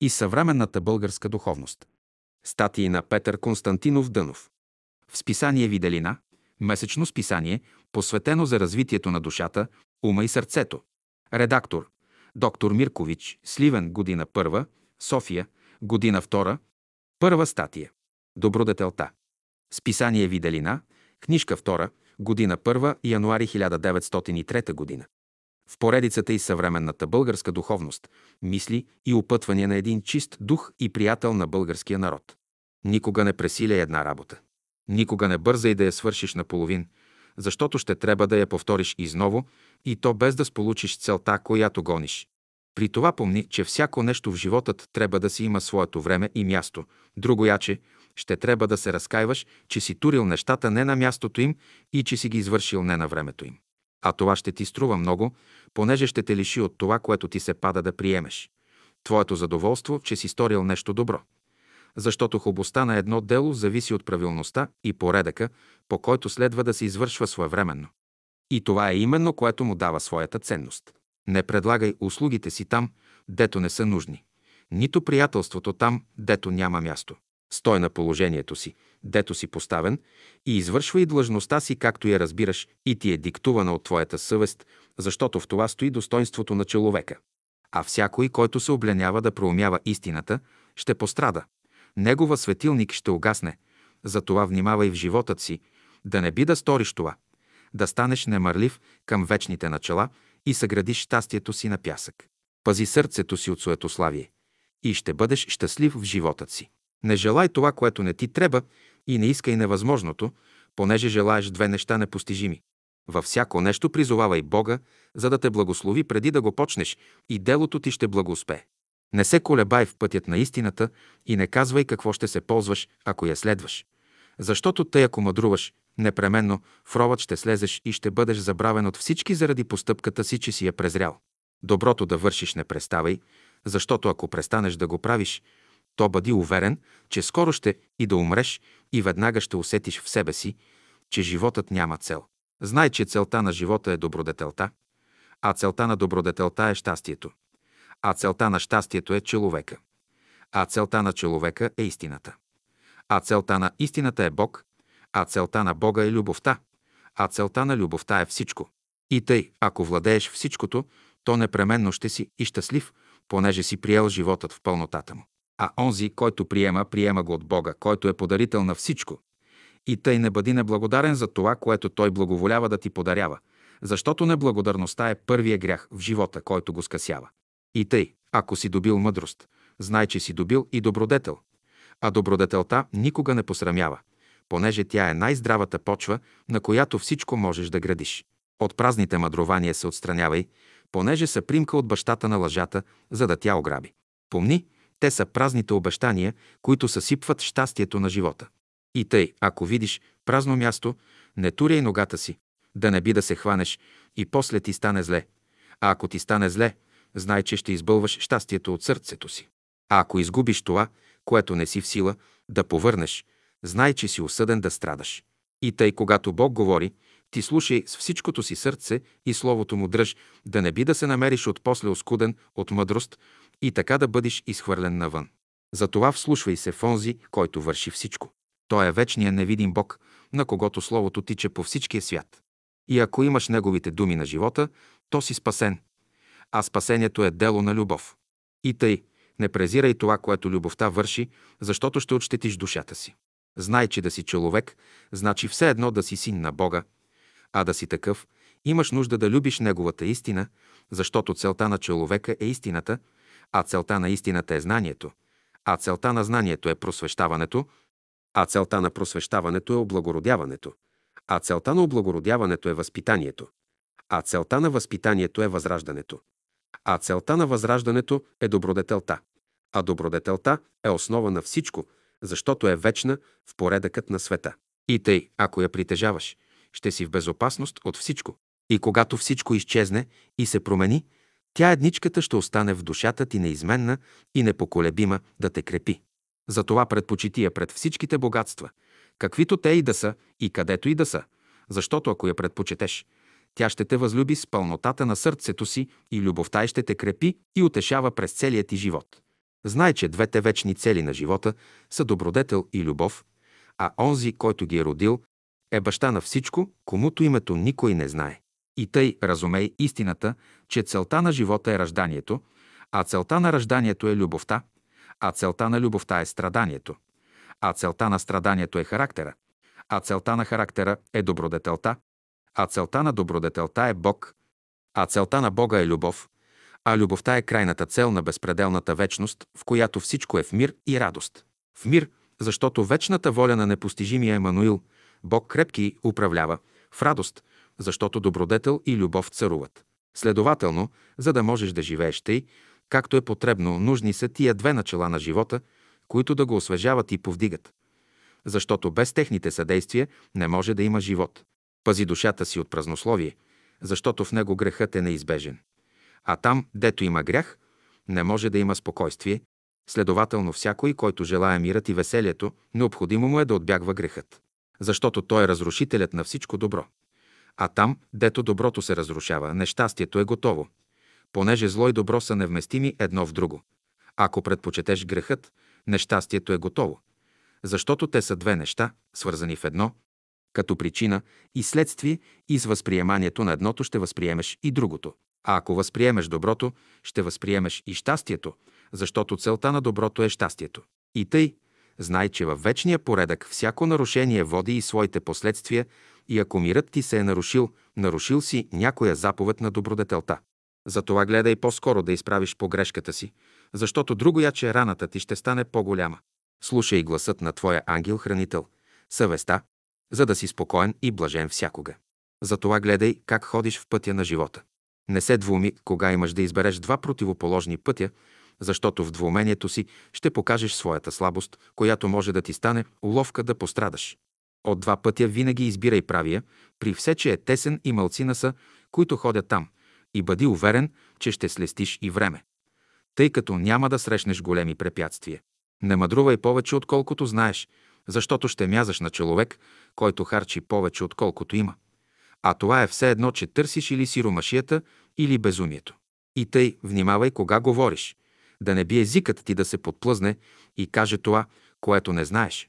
и съвременната българска духовност. Статии на Петър Константинов Дънов. В списание Виделина, месечно списание, посветено за развитието на душата, ума и сърцето. Редактор доктор Миркович, Сливен, година първа, София, година втора, първа статия. Добродетелта. Списание Виделина, книжка втора, година първа, януари 1903 година. В поредицата и съвременната българска духовност, мисли и опътвания на един чист дух и приятел на българския народ. Никога не пресиля една работа. Никога не бързай да я свършиш наполовин, защото ще трябва да я повториш изново и то без да сполучиш целта, която гониш. При това помни, че всяко нещо в животът трябва да си има своето време и място. Друго яче, ще трябва да се разкаиваш, че си турил нещата не на мястото им и че си ги извършил не на времето им. А това ще ти струва много, понеже ще те лиши от това, което ти се пада да приемеш. Твоето задоволство, че си сторил нещо добро. Защото хубостта на едно дело зависи от правилността и поредъка, по който следва да се извършва своевременно. И това е именно, което му дава своята ценност. Не предлагай услугите си там, дето не са нужни. Нито приятелството там, дето няма място. Стой на положението си, дето си поставен, и извършвай длъжността си, както я разбираш и ти е диктувана от твоята съвест, защото в това стои достоинството на човека. А всякой, който се обленява да проумява истината, ще пострада. Негова светилник ще угасне. Затова внимавай в животът си, да не би да сториш това, да станеш немърлив към вечните начала и съградиш щастието си на пясък. Пази сърцето си от суетославие и ще бъдеш щастлив в живота си. Не желай това, което не ти трябва и не искай невъзможното, понеже желаеш две неща непостижими. Във всяко нещо призовавай Бога, за да те благослови преди да го почнеш и делото ти ще благоуспее. Не се колебай в пътят на истината и не казвай какво ще се ползваш, ако я следваш. Защото тъй ако мъдруваш, непременно в ровът ще слезеш и ще бъдеш забравен от всички заради постъпката си, че си я презрял. Доброто да вършиш не преставай, защото ако престанеш да го правиш, то бъди уверен, че скоро ще и да умреш и веднага ще усетиш в себе си, че животът няма цел. Знай, че целта на живота е добродетелта, а целта на добродетелта е щастието, а целта на щастието е човека, а целта на човека е истината, а целта на истината е Бог, а целта на Бога е любовта, а целта на любовта е всичко. И тъй, ако владееш всичкото, то непременно ще си и щастлив, понеже си приел животът в пълнотата му. А онзи, който приема, приема го от Бога, който е подарител на всичко. И тъй не бъди неблагодарен за това, което Той благоволява да ти подарява, защото неблагодарността е първия грях в живота, който го скъсява. И тъй, ако си добил мъдрост, знай, че си добил и добродетел. А добродетелта никога не посрамява, понеже тя е най-здравата почва, на която всичко можеш да градиш. От празните мъдрования се отстранявай, понеже са примка от бащата на лъжата, за да тя ограби. Помни, те са празните обещания, които съсипват щастието на живота. И тъй, ако видиш празно място, не туряй ногата си, да не би да се хванеш и после ти стане зле. А ако ти стане зле, знай, че ще избълваш щастието от сърцето си. А ако изгубиш това, което не си в сила, да повърнеш, знай, че си осъден да страдаш. И тъй, когато Бог говори, ти слушай с всичкото си сърце и словото му дръж, да не би да се намериш от после оскуден от мъдрост и така да бъдеш изхвърлен навън. Затова вслушвай се в онзи, който върши всичко. Той е вечният невидим Бог, на когото Словото тича по всичкия свят. И ако имаш Неговите думи на живота, то си спасен. А спасението е дело на любов. И тъй, не презирай това, което любовта върши, защото ще отщетиш душата си. Знай, че да си човек, значи все едно да си син на Бога, а да си такъв, имаш нужда да любиш Неговата истина, защото целта на човека е истината, а целта на истината е знанието, а целта на знанието е просвещаването, а целта на просвещаването е облагородяването, а целта на облагородяването е възпитанието, а целта на възпитанието е възраждането, а целта на възраждането е добродетелта, а добродетелта е основа на всичко, защото е вечна в поредъкът на света. И тъй, ако я притежаваш, ще си в безопасност от всичко. И когато всичко изчезне и се промени, тя едничката ще остане в душата ти неизменна и непоколебима да те крепи. Затова предпочити я пред всичките богатства, каквито те и да са и където и да са, защото ако я предпочетеш, тя ще те възлюби с пълнотата на сърцето си и любовта й ще те крепи и утешава през целия ти живот. Знай, че двете вечни цели на живота са добродетел и любов, а онзи, който ги е родил, е баща на всичко, комуто името никой не знае. И тъй разумей истината, че целта на живота е ражданието, а целта на ражданието е любовта, а целта на любовта е страданието, а целта на страданието е характера, а целта на характера е добродетелта, а целта на добродетелта е Бог, а целта на Бога е любов, а любовта е крайната цел на безпределната вечност, в която всичко е в мир и радост. В мир, защото вечната воля на непостижимия Емануил, Бог крепки управлява, в радост, защото добродетел и любов царуват. Следователно, за да можеш да живееш тъй, както е потребно, нужни са тия две начала на живота, които да го освежават и повдигат. Защото без техните съдействия не може да има живот. Пази душата си от празнословие, защото в него грехът е неизбежен. А там, дето има грях, не може да има спокойствие. Следователно, всякой, който желая мирът и веселието, необходимо му е да отбягва грехът. Защото той е разрушителят на всичко добро. А там, дето доброто се разрушава, нещастието е готово. Понеже зло и добро са невместими едно в друго. Ако предпочетеш грехът, нещастието е готово. Защото те са две неща, свързани в едно, като причина и следствие и с възприеманието на едното ще възприемеш и другото. А ако възприемеш доброто, ще възприемеш и щастието, защото целта на доброто е щастието. И тъй, знай, че във вечния поредък всяко нарушение води и своите последствия и ако мирът ти се е нарушил, нарушил си някоя заповед на добродетелта. Затова гледай по-скоро да изправиш погрешката си, защото другоя, че раната ти ще стане по-голяма. Слушай гласът на твоя ангел-хранител, съвестта, за да си спокоен и блажен всякога. Затова гледай как ходиш в пътя на живота. Не се двуми, кога имаш да избереш два противоположни пътя, защото в двумението си ще покажеш своята слабост, която може да ти стане уловка да пострадаш. От два пътя винаги избирай правия, при все, че е тесен и мълцина са, които ходят там, и бъди уверен, че ще слестиш и време, тъй като няма да срещнеш големи препятствия. Не мъдрувай повече, отколкото знаеш, защото ще мязаш на човек, който харчи повече, отколкото има. А това е все едно, че търсиш или сиромашията, или безумието. И тъй, внимавай кога говориш, да не би езикът ти да се подплъзне и каже това, което не знаеш.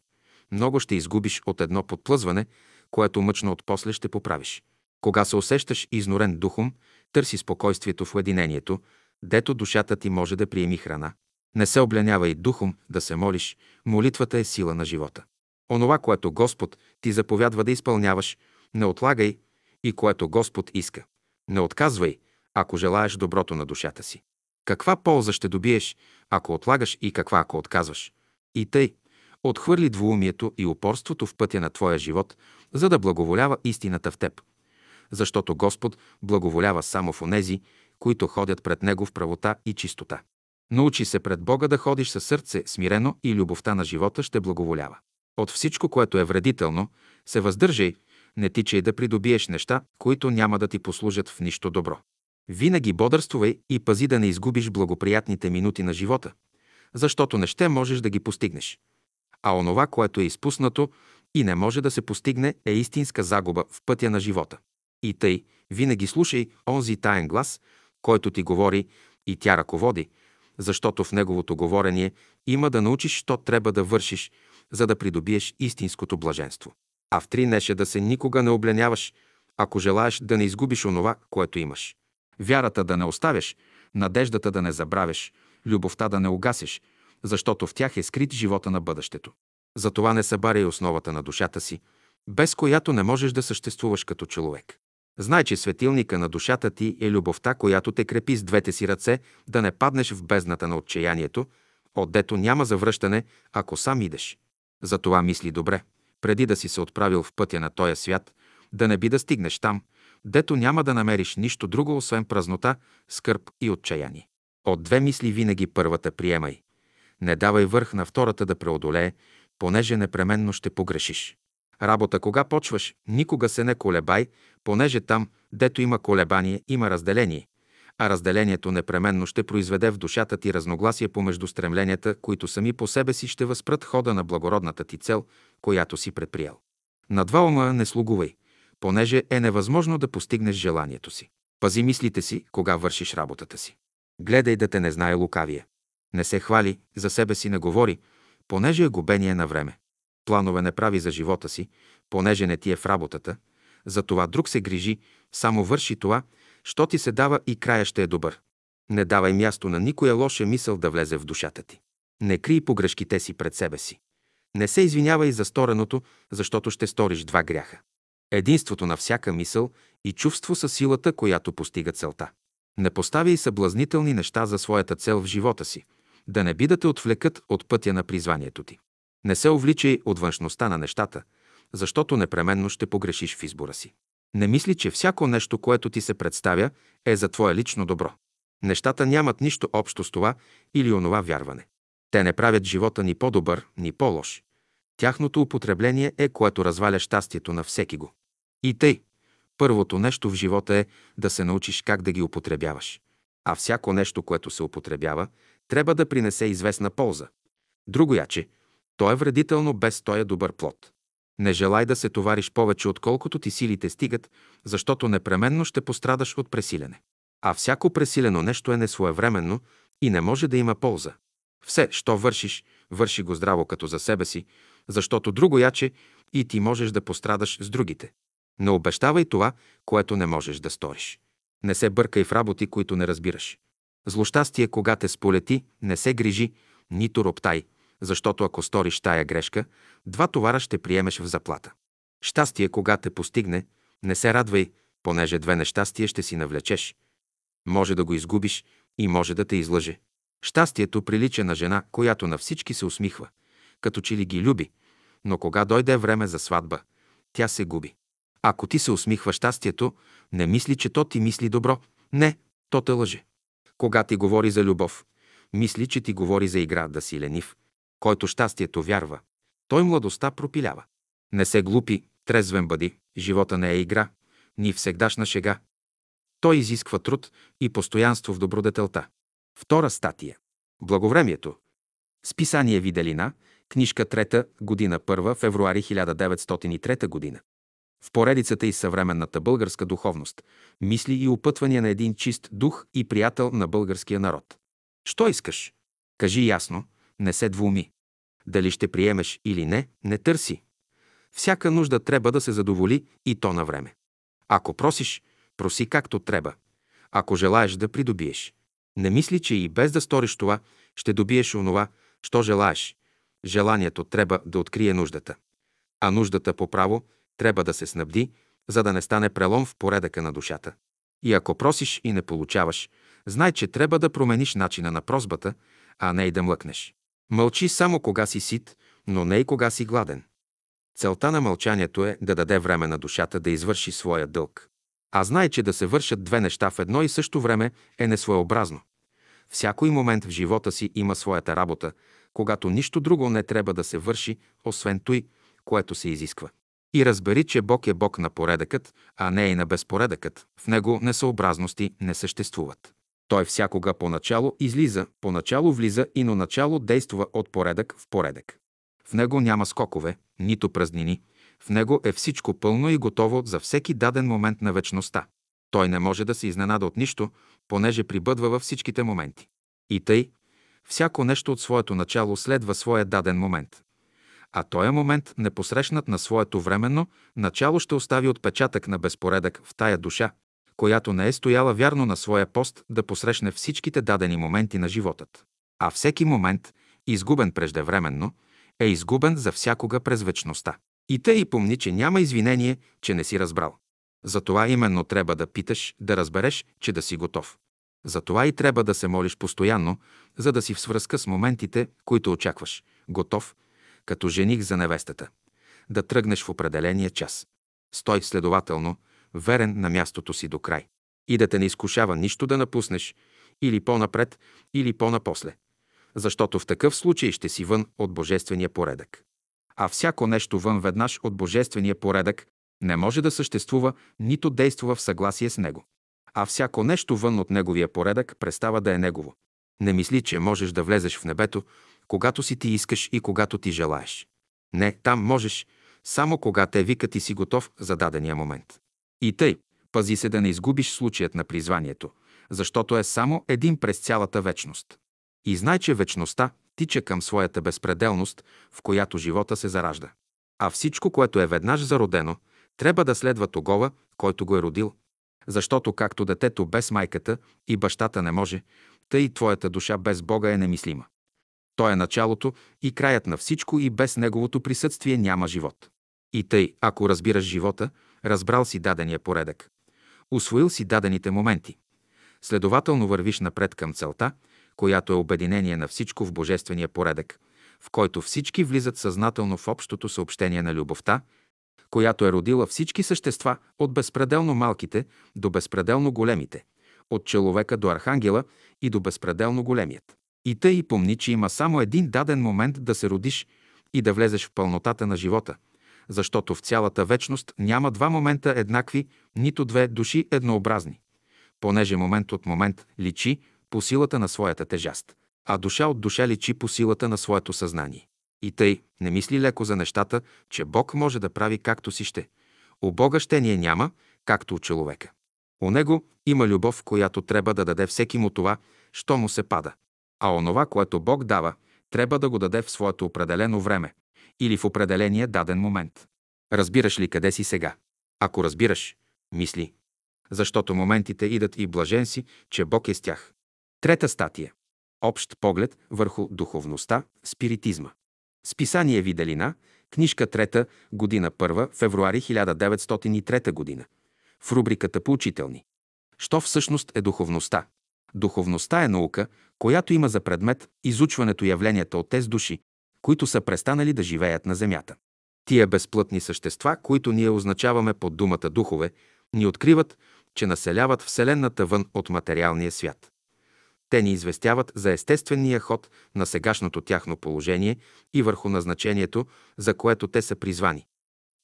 Много ще изгубиш от едно подплъзване, което мъчно отпосле ще поправиш. Кога се усещаш изнорен духом, търси спокойствието в уединението, дето душата ти може да приеми храна. Не се обленявай духом да се молиш, молитвата е сила на живота. Онова, което Господ ти заповядва да изпълняваш, не отлагай и което Господ иска. Не отказвай, ако желаеш доброто на душата си. Каква полза ще добиеш, ако отлагаш и каква, ако отказваш? И тъй, отхвърли двуумието и упорството в пътя на твоя живот, за да благоволява истината в теб. Защото Господ благоволява само в онези, които ходят пред Него в правота и чистота. Научи се пред Бога да ходиш със сърце смирено и любовта на живота ще благоволява. От всичко, което е вредително, се въздържай, не тичай да придобиеш неща, които няма да ти послужат в нищо добро. Винаги бодърствувай и пази да не изгубиш благоприятните минути на живота, защото не ще можеш да ги постигнеш. А онова, което е изпуснато и не може да се постигне, е истинска загуба в пътя на живота. И тъй, винаги слушай онзи таен глас, който ти говори и тя ръководи, защото в неговото говорение има да научиш, що трябва да вършиш, за да придобиеш истинското блаженство. А в три неше да се никога не обленяваш, ако желаеш да не изгубиш онова, което имаш. Вярата да не оставяш, надеждата да не забравяш, любовта да не угасиш, защото в тях е скрит живота на бъдещето. Затова не събаряй основата на душата си, без която не можеш да съществуваш като човек. Знай, че светилника на душата ти е любовта, която те крепи с двете си ръце, да не паднеш в бездната на отчаянието, отдето няма завръщане, ако сам идеш. Затова мисли добре, преди да си се отправил в пътя на този свят, да не би да стигнеш там, дето няма да намериш нищо друго, освен празнота, скърб и отчаяние. От две мисли винаги първата приемай. Не давай върх на втората да преодолее, понеже непременно ще погрешиш. Работа кога почваш, никога се не колебай, понеже там, дето има колебание, има разделение, а разделението непременно ще произведе в душата ти разногласие помежду стремленията, които сами по себе си ще възпрат хода на благородната ти цел, която си предприел. На два ума не слугувай, понеже е невъзможно да постигнеш желанието си. Пази мислите си, кога вършиш работата си. Гледай да те не знае лукавия. Не се хвали, за себе си не говори, понеже е губение на време. Планове не прави за живота си, понеже не ти е в работата. За това друг се грижи, само върши това, що ти се дава и края ще е добър. Не давай място на никоя лоша мисъл да влезе в душата ти. Не крий погрешките си пред себе си. Не се извинявай за стореното, защото ще сториш два гряха. Единството на всяка мисъл и чувство са силата, която постига целта. Не поставяй съблазнителни неща за своята цел в живота си, да не би да те отвлекат от пътя на призванието ти. Не се увличай от външността на нещата, защото непременно ще погрешиш в избора си. Не мисли, че всяко нещо, което ти се представя, е за твое лично добро. Нещата нямат нищо общо с това или онова вярване. Те не правят живота ни по-добър, ни по-лош. Тяхното употребление е, което разваля щастието на всеки го. И тъй, първото нещо в живота е да се научиш как да ги употребяваш. А всяко нещо, което се употребява, трябва да принесе известна полза. Друго яче, то е вредително без този добър плод. Не желай да се товариш повече, отколкото ти силите стигат, защото непременно ще пострадаш от пресилене. А всяко пресилено нещо е несвоевременно и не може да има полза. Все, що вършиш, върши го здраво като за себе си, защото друго яче и ти можеш да пострадаш с другите. Не обещавай това, което не можеш да сториш. Не се бъркай в работи, които не разбираш. Злощастие, кога те сполети, не се грижи, нито роптай, защото ако сториш тая грешка, два товара ще приемеш в заплата. Щастие, кога те постигне, не се радвай, понеже две нещастия ще си навлечеш. Може да го изгубиш и може да те излъже. Щастието прилича на жена, която на всички се усмихва, като че ли ги люби, но кога дойде време за сватба, тя се губи. Ако ти се усмихва щастието, не мисли, че то ти мисли добро. Не, то те лъже. Кога ти говори за любов, мисли, че ти говори за игра да си ленив. Който щастието вярва, той младостта пропилява. Не се глупи, трезвен бъди, живота не е игра, ни всегдашна шега. Той изисква труд и постоянство в добродетелта. Втора статия. Благовремието. Списание Виделина, книжка 3, година 1, февруари 1903 година. В поредицата и съвременната българска духовност, мисли и опътвания на един чист дух и приятел на българския народ. Що искаш? Кажи ясно, не се двуми. Дали ще приемеш или не, не търси. Всяка нужда трябва да се задоволи и то на време. Ако просиш, проси както трябва. Ако желаеш да придобиеш. Не мисли, че и без да сториш това, ще добиеш онова, що желаеш. Желанието трябва да открие нуждата. А нуждата по право трябва да се снабди, за да не стане прелом в поредъка на душата. И ако просиш и не получаваш, знай, че трябва да промениш начина на просбата, а не и да млъкнеш. Мълчи само кога си сит, но не и кога си гладен. Целта на мълчанието е да даде време на душата да извърши своя дълг. А знай, че да се вършат две неща в едно и също време е несвоеобразно. Всякой момент в живота си има своята работа, когато нищо друго не трябва да се върши, освен той, което се изисква. И разбери, че Бог е Бог на поредъкът, а не и на безпоредъкът. В него несъобразности не съществуват. Той всякога поначало излиза, поначало влиза и но начало действа от поредък в поредък. В него няма скокове, нито празнини. В него е всичко пълно и готово за всеки даден момент на вечността. Той не може да се изненада от нищо, понеже прибъдва във всичките моменти. И тъй, всяко нещо от своето начало следва своя даден момент. А този момент, непосрещнат на своето временно, начало ще остави отпечатък на безпоредък в тая душа, която не е стояла вярно на своя пост да посрещне всичките дадени моменти на животът. А всеки момент, изгубен преждевременно, е изгубен за всякога през вечността. И те и помни, че няма извинение, че не си разбрал. Затова именно трябва да питаш, да разбереш, че да си готов. Затова и трябва да се молиш постоянно, за да си в свръзка с моментите, които очакваш. Готов, като жених за невестата. Да тръгнеш в определения час. Стой следователно, верен на мястото си до край. И да те не изкушава нищо да напуснеш, или по-напред, или по-напосле. Защото в такъв случай ще си вън от божествения поредък. А всяко нещо вън веднъж от божествения поредък не може да съществува, нито действа в съгласие с него. А всяко нещо вън от неговия поредък престава да е негово. Не мисли, че можеш да влезеш в небето, когато си ти искаш и когато ти желаеш. Не, там можеш, само когато те викат и си готов за дадения момент. И тъй, пази се да не изгубиш случаят на призванието, защото е само един през цялата вечност. И знай, че вечността тича към своята безпределност, в която живота се заражда. А всичко, което е веднъж зародено, трябва да следва тогова, който го е родил. Защото както детето без майката и бащата не може, тъй и твоята душа без Бога е немислима. Той е началото и краят на всичко и без Неговото присъствие няма живот. И тъй, ако разбираш живота, разбрал си дадения поредък. Усвоил си дадените моменти. Следователно вървиш напред към целта, която е обединение на всичко в божествения поредък, в който всички влизат съзнателно в общото съобщение на любовта, която е родила всички същества от безпределно малките до безпределно големите, от човека до архангела и до безпределно големият. И тъй и помни, че има само един даден момент да се родиш и да влезеш в пълнотата на живота, защото в цялата вечност няма два момента еднакви, нито две души еднообразни, понеже момент от момент личи по силата на своята тежаст, а душа от душа личи по силата на своето съзнание. И тъй, не мисли леко за нещата, че Бог може да прави както си ще. У Бога щение няма, както у човека. У Него има любов, която трябва да даде всеки му това, що му се пада. А онова, което Бог дава, трябва да го даде в своето определено време или в определения даден момент. Разбираш ли къде си сега? Ако разбираш, мисли. Защото моментите идат и блажен си, че Бог е с тях. Трета статия. Общ поглед върху духовността, спиритизма. Списание Виделина, книжка 3, година 1, февруари 1903 година. В рубриката Поучителни. Що всъщност е духовността? Духовността е наука, която има за предмет изучването явленията от тези души, които са престанали да живеят на земята. Тия безплътни същества, които ние означаваме под думата духове, ни откриват, че населяват Вселената вън от материалния свят. Те ни известяват за естествения ход на сегашното тяхно положение и върху назначението, за което те са призвани.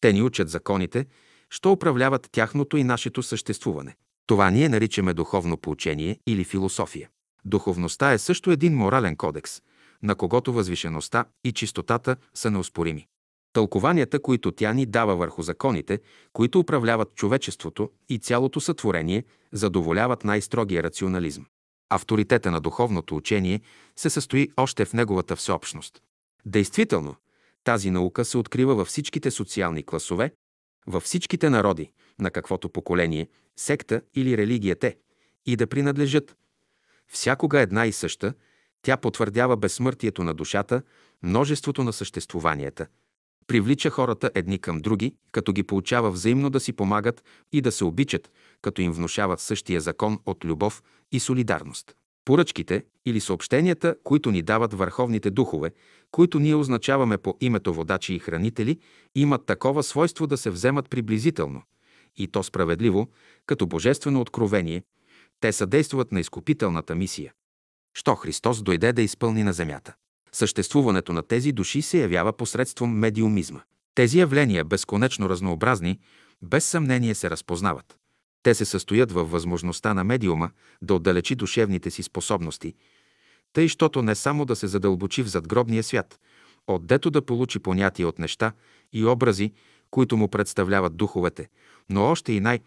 Те ни учат законите, що управляват тяхното и нашето съществуване. Това ние наричаме духовно поучение или философия. Духовността е също един морален кодекс, на когото възвишеността и чистотата са неоспорими. Тълкованията, които тя ни дава върху законите, които управляват човечеството и цялото сътворение, задоволяват най-строгия рационализм. Авторитета на духовното учение се състои още в неговата всеобщност. Действително, тази наука се открива във всичките социални класове, във всичките народи, на каквото поколение, секта или религия те, и да принадлежат. Всякога една и съща, тя потвърдява безсмъртието на душата, множеството на съществуванията. Привлича хората едни към други, като ги получава взаимно да си помагат и да се обичат, като им внушават същия закон от любов и солидарност. Поръчките или съобщенията, които ни дават върховните духове, които ние означаваме по името водачи и хранители, имат такова свойство да се вземат приблизително, и то справедливо, като божествено откровение, те съдействат на изкупителната мисия. Що Христос дойде да изпълни на земята. Съществуването на тези души се явява посредством медиумизма. Тези явления, безконечно разнообразни, без съмнение се разпознават. Те се състоят във възможността на медиума да отдалечи душевните си способности, тъй, щото не само да се задълбочи в задгробния свят, отдето да получи понятия от неща и образи, които му представляват духовете, но още и най-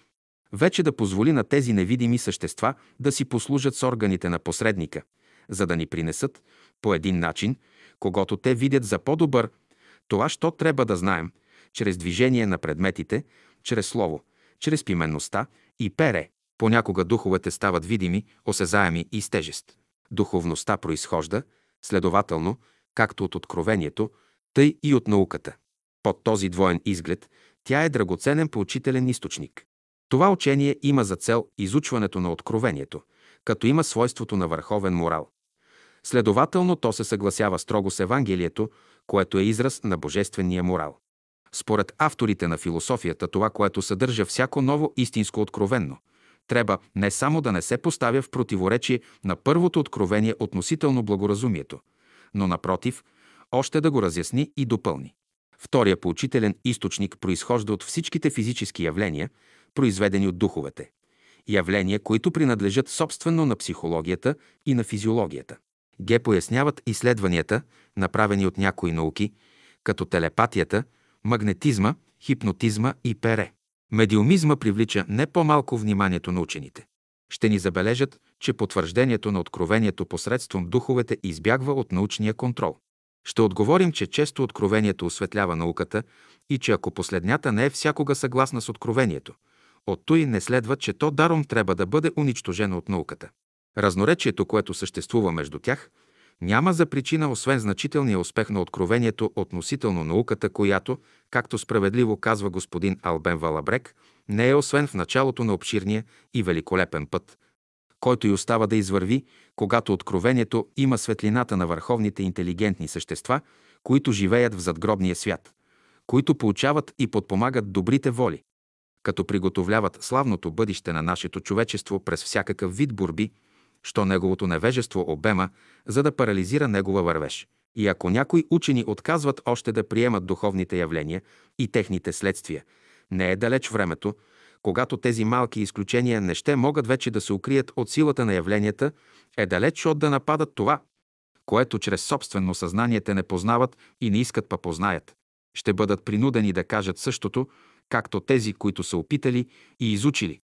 вече да позволи на тези невидими същества да си послужат с органите на посредника, за да ни принесат по един начин, когато те видят за по-добър, това, що трябва да знаем, чрез движение на предметите, чрез слово, чрез пименността и пере. Понякога духовете стават видими, осезаеми и с тежест. Духовността произхожда, следователно, както от откровението, тъй и от науката. Под този двоен изглед тя е драгоценен поучителен източник. Това учение има за цел изучването на откровението, като има свойството на върховен морал. Следователно, то се съгласява строго с Евангелието, което е израз на божествения морал. Според авторите на философията, това, което съдържа всяко ново истинско откровенно, трябва не само да не се поставя в противоречие на първото откровение относително благоразумието, но напротив, още да го разясни и допълни. Втория поучителен източник произхожда от всичките физически явления, произведени от духовете. Явления, които принадлежат собствено на психологията и на физиологията. Ге поясняват изследванията, направени от някои науки, като телепатията, магнетизма, хипнотизма и пере. Медиумизма привлича не по-малко вниманието на учените. Ще ни забележат, че потвърждението на откровението посредством духовете избягва от научния контрол. Ще отговорим, че често откровението осветлява науката и че ако последнята не е всякога съгласна с откровението, от той не следва, че то даром трябва да бъде унищожено от науката. Разноречието, което съществува между тях, няма за причина освен значителния успех на откровението относително науката, която, както справедливо казва господин Албен Валабрек, не е освен в началото на обширния и великолепен път, който и остава да извърви, когато откровението има светлината на върховните интелигентни същества, които живеят в задгробния свят, които получават и подпомагат добрите воли, като приготовляват славното бъдеще на нашето човечество през всякакъв вид борби, що неговото невежество обема, за да парализира негова вървеж. И ако някои учени отказват още да приемат духовните явления и техните следствия, не е далеч времето, когато тези малки изключения не ще могат вече да се укрият от силата на явленията, е далеч от да нападат това, което чрез собствено съзнание те не познават и не искат па познаят. Ще бъдат принудени да кажат същото, както тези, които са опитали и изучили.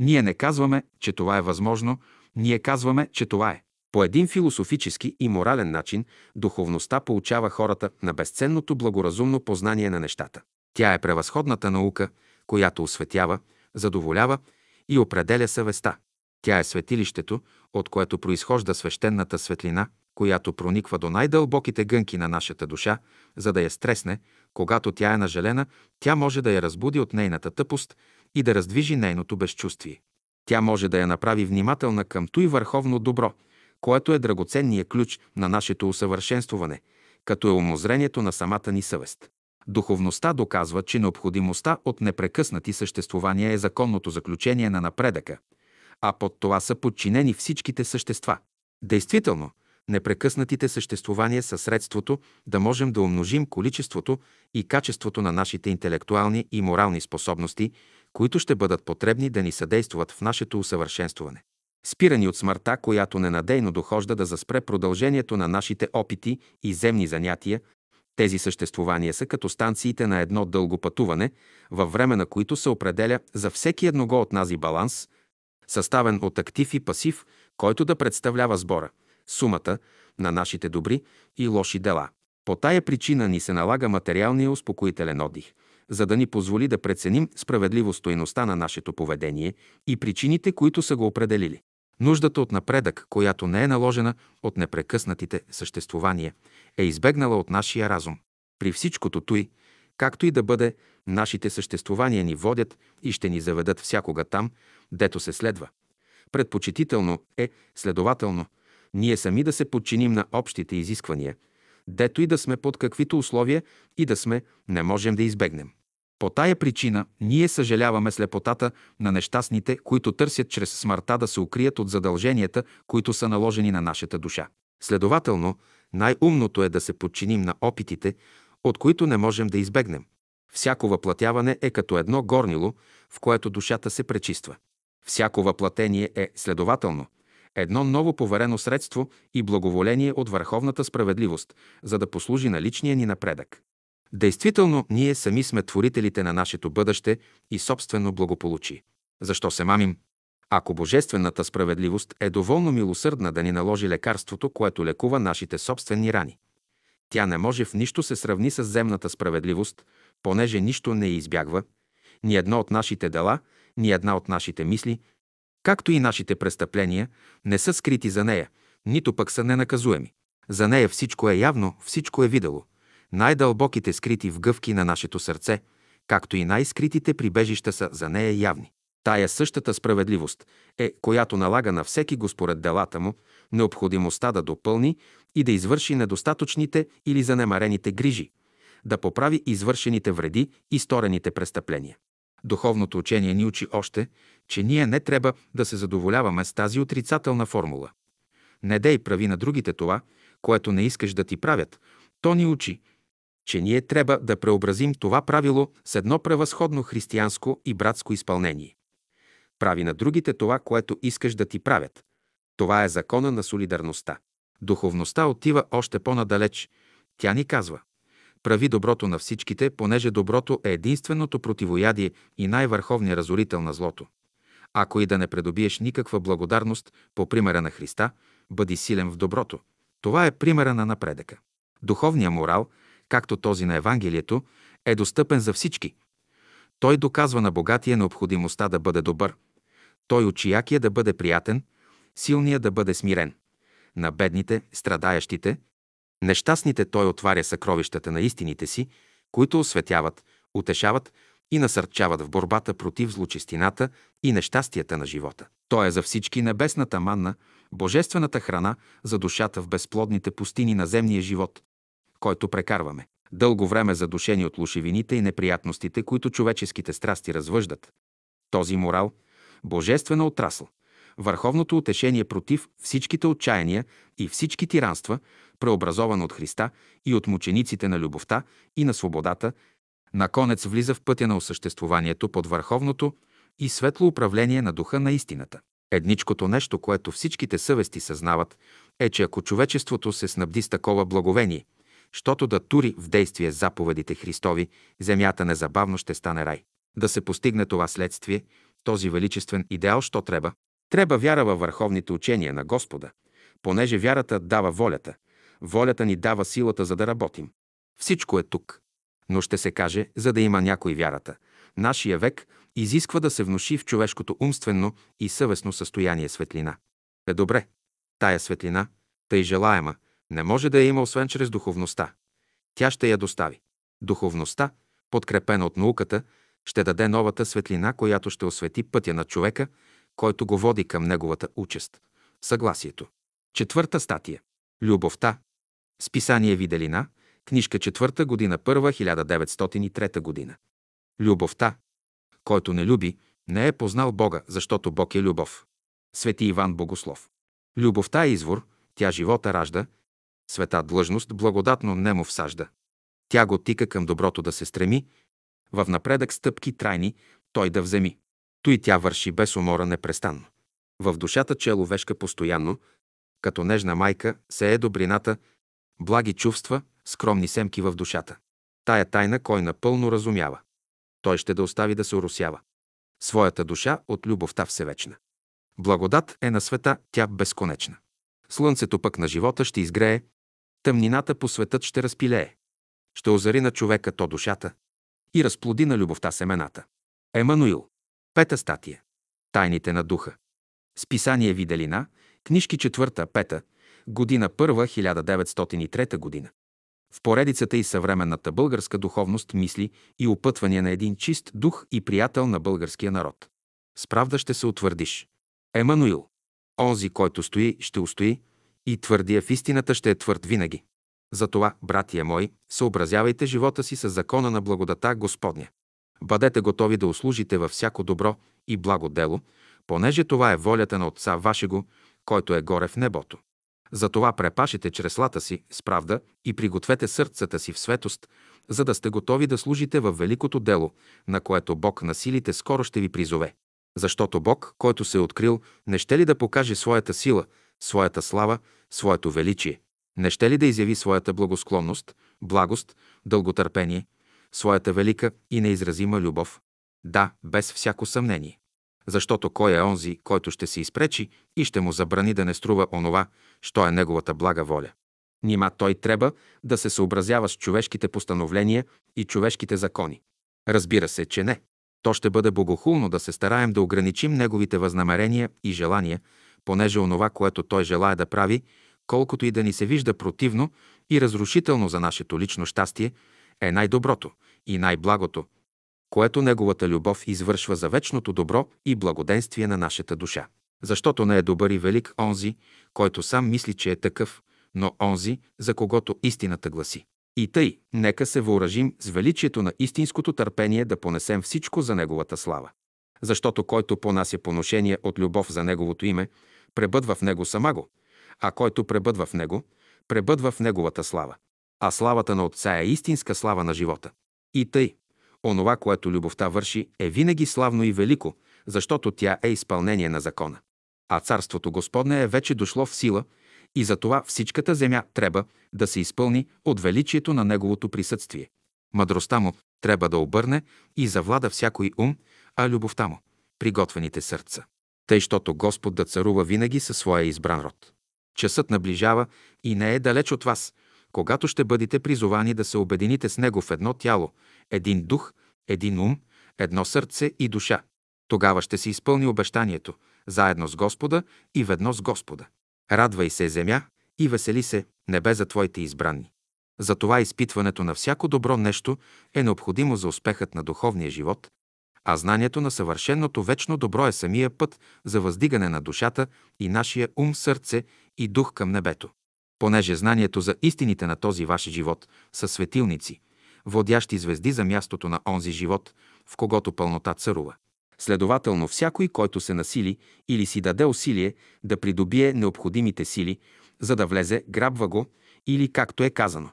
Ние не казваме, че това е възможно, ние казваме, че това е. По един философически и морален начин духовността получава хората на безценното благоразумно познание на нещата. Тя е превъзходната наука, която осветява, задоволява и определя съвестта. Тя е светилището, от което произхожда свещената светлина, която прониква до най-дълбоките гънки на нашата душа, за да я стресне, когато тя е нажалена, тя може да я разбуди от нейната тъпост и да раздвижи нейното безчувствие. Тя може да я направи внимателна към той върховно добро, което е драгоценният ключ на нашето усъвършенствуване, като е умозрението на самата ни съвест. Духовността доказва, че необходимостта от непрекъснати съществувания е законното заключение на напредъка, а под това са подчинени всичките същества. Действително, непрекъснатите съществувания са средството да можем да умножим количеството и качеството на нашите интелектуални и морални способности, които ще бъдат потребни да ни съдействат в нашето усъвършенствуване. Спирани от смъртта, която ненадейно дохожда да заспре продължението на нашите опити и земни занятия, тези съществувания са като станциите на едно дълго пътуване, във време на които се определя за всеки едного от нас баланс, съставен от актив и пасив, който да представлява сбора, сумата на нашите добри и лоши дела. По тая причина ни се налага материалния успокоителен отдих, за да ни позволи да преценим справедливо стоеността на нашето поведение и причините, които са го определили. Нуждата от напредък, която не е наложена от непрекъснатите съществувания, е избегнала от нашия разум. При всичкото той, както и да бъде, нашите съществувания ни водят и ще ни заведат всякога там, дето се следва. Предпочитително е, следователно, ние сами да се подчиним на общите изисквания, дето и да сме под каквито условия и да сме, не можем да избегнем. По тая причина ние съжаляваме слепотата на нещастните, които търсят чрез смъртта да се укрият от задълженията, които са наложени на нашата душа. Следователно, най-умното е да се подчиним на опитите, от които не можем да избегнем. Всяко въплатяване е като едно горнило, в което душата се пречиства. Всяко въплатение е, следователно, едно ново поверено средство и благоволение от върховната справедливост, за да послужи на личния ни напредък. Действително, ние сами сме творителите на нашето бъдеще и собствено благополучие. Защо се мамим? Ако божествената справедливост е доволно милосърдна да ни наложи лекарството, което лекува нашите собствени рани, тя не може в нищо се сравни с земната справедливост, понеже нищо не избягва, ни едно от нашите дела, ни една от нашите мисли, както и нашите престъпления, не са скрити за нея, нито пък са ненаказуеми. За нея всичко е явно, всичко е видело – най-дълбоките скрити в гъвки на нашето сърце, както и най-скритите прибежища са за нея явни. Тая същата справедливост е, която налага на всеки го според делата му необходимостта да допълни и да извърши недостатъчните или занемарените грижи, да поправи извършените вреди и сторените престъпления. Духовното учение ни учи още, че ние не трябва да се задоволяваме с тази отрицателна формула. Не дей прави на другите това, което не искаш да ти правят. То ни учи, че ние трябва да преобразим това правило с едно превъзходно християнско и братско изпълнение. Прави на другите това, което искаш да ти правят. Това е закона на солидарността. Духовността отива още по-надалеч. Тя ни казва прави доброто на всичките, понеже доброто е единственото противоядие и най-върховният разорител на злото. Ако и да не придобиеш никаква благодарност по примера на Христа, бъди силен в доброто. Това е примера на напредъка. Духовният морал, както този на Евангелието, е достъпен за всички. Той доказва на богатия необходимостта да бъде добър. Той учи якия да бъде приятен, силния да бъде смирен. На бедните, страдаящите, нещастните той отваря съкровищата на истините си, които осветяват, утешават и насърчават в борбата против злочестината и нещастията на живота. Той е за всички небесната манна, божествената храна за душата в безплодните пустини на земния живот, който прекарваме. Дълго време задушени от лушевините и неприятностите, които човеческите страсти развъждат. Този морал, божествена отрасъл, върховното утешение против всичките отчаяния и всички тиранства, преобразован от Христа и от мучениците на любовта и на свободата, наконец влиза в пътя на осъществуванието под върховното и светло управление на духа на истината. Едничкото нещо, което всичките съвести съзнават, е, че ако човечеството се снабди с такова благовение, щото да тури в действие заповедите Христови, земята незабавно ще стане рай. Да се постигне това следствие, този величествен идеал, що трябва? Трябва вяра във върховните учения на Господа, понеже вярата дава волята, волята ни дава силата за да работим. Всичко е тук. Но ще се каже, за да има някой вярата. Нашия век изисква да се внуши в човешкото умствено и съвестно състояние светлина. Е добре, тая светлина, тъй желаема, не може да я има освен чрез духовността. Тя ще я достави. Духовността, подкрепена от науката, ще даде новата светлина, която ще освети пътя на човека, който го води към неговата участ. Съгласието. Четвърта статия. Любовта. Списание Виделина. Книжка четвърта година първа, 1903 година. Любовта. Който не люби, не е познал Бога, защото Бог е любов. Свети Иван Богослов. Любовта е извор, тя живота ражда, света длъжност благодатно немо всажда. Тя го тика към доброто да се стреми, в напредък стъпки трайни той да вземи. Той тя върши без умора непрестанно. В душата человешка постоянно, като нежна майка, се е добрината, благи чувства, скромни семки в душата. Тая тайна кой напълно разумява. Той ще да остави да се оросява. Своята душа от любовта всевечна. Благодат е на света, тя безконечна. Слънцето пък на живота ще изгрее, тъмнината по светът ще разпилее. Ще озари на човека то душата и разплоди на любовта семената. Емануил. Пета статия. Тайните на духа. Списание Виделина, книжки четвърта, пета, година първа, 1903 година. В поредицата и съвременната българска духовност мисли и опътвания на един чист дух и приятел на българския народ. С правда ще се утвърдиш. Емануил. Онзи, който стои, ще устои, и твърдия в истината ще е твърд винаги. Затова, братия мои, съобразявайте живота си с закона на благодата Господня. Бъдете готови да услужите във всяко добро и благо дело, понеже това е волята на Отца Вашего, който е горе в небото. Затова препашете чреслата си с правда и пригответе сърцата си в светост, за да сте готови да служите във великото дело, на което Бог на силите скоро ще ви призове. Защото Бог, който се е открил, не ще ли да покаже своята сила, своята слава, своето величие? Не ще ли да изяви своята благосклонност, благост, дълготърпение, своята велика и неизразима любов? Да, без всяко съмнение. Защото кой е онзи, който ще се изпречи и ще му забрани да не струва онова, що е неговата блага воля? Нима той трябва да се съобразява с човешките постановления и човешките закони. Разбира се, че не. То ще бъде богохулно да се стараем да ограничим неговите възнамерения и желания, понеже онова, което той желая да прави, колкото и да ни се вижда противно и разрушително за нашето лично щастие, е най-доброто и най-благото, което Неговата любов извършва за вечното добро и благоденствие на нашата душа. Защото не е добър и велик онзи, който сам мисли, че е такъв, но онзи, за когото истината гласи. И тъй, нека се въоръжим с величието на истинското търпение да понесем всичко за Неговата слава. Защото който понася поношение от любов за Неговото име, пребъдва в Него самаго, а който пребъдва в Него, пребъдва в Неговата слава. А славата на Отца е истинска слава на живота. И тъй, онова, което любовта върши, е винаги славно и велико, защото тя е изпълнение на закона. А Царството Господне е вече дошло в сила и затова всичката земя трябва да се изпълни от величието на Неговото присъствие. Мъдростта му трябва да обърне и завлада всякой ум, а любовта му приготвените сърца. Тъй, щото Господ да царува винаги със своя избран род. Часът наближава и не е далеч от вас, когато ще бъдете призовани да се обедините с Него в едно тяло, един дух, един ум, едно сърце и душа. Тогава ще се изпълни обещанието, заедно с Господа и ведно с Господа. Радвай се, земя, и весели се, небе за Твоите избранни. Затова изпитването на всяко добро нещо е необходимо за успехът на духовния живот, а знанието на съвършеното вечно добро е самия път за въздигане на душата и нашия ум, сърце и дух към небето. Понеже знанието за истините на този ваш живот са светилници, водящи звезди за мястото на онзи живот, в когото пълнота царува. Следователно, всякой, който се насили или си даде усилие да придобие необходимите сили, за да влезе, грабва го, или както е казано.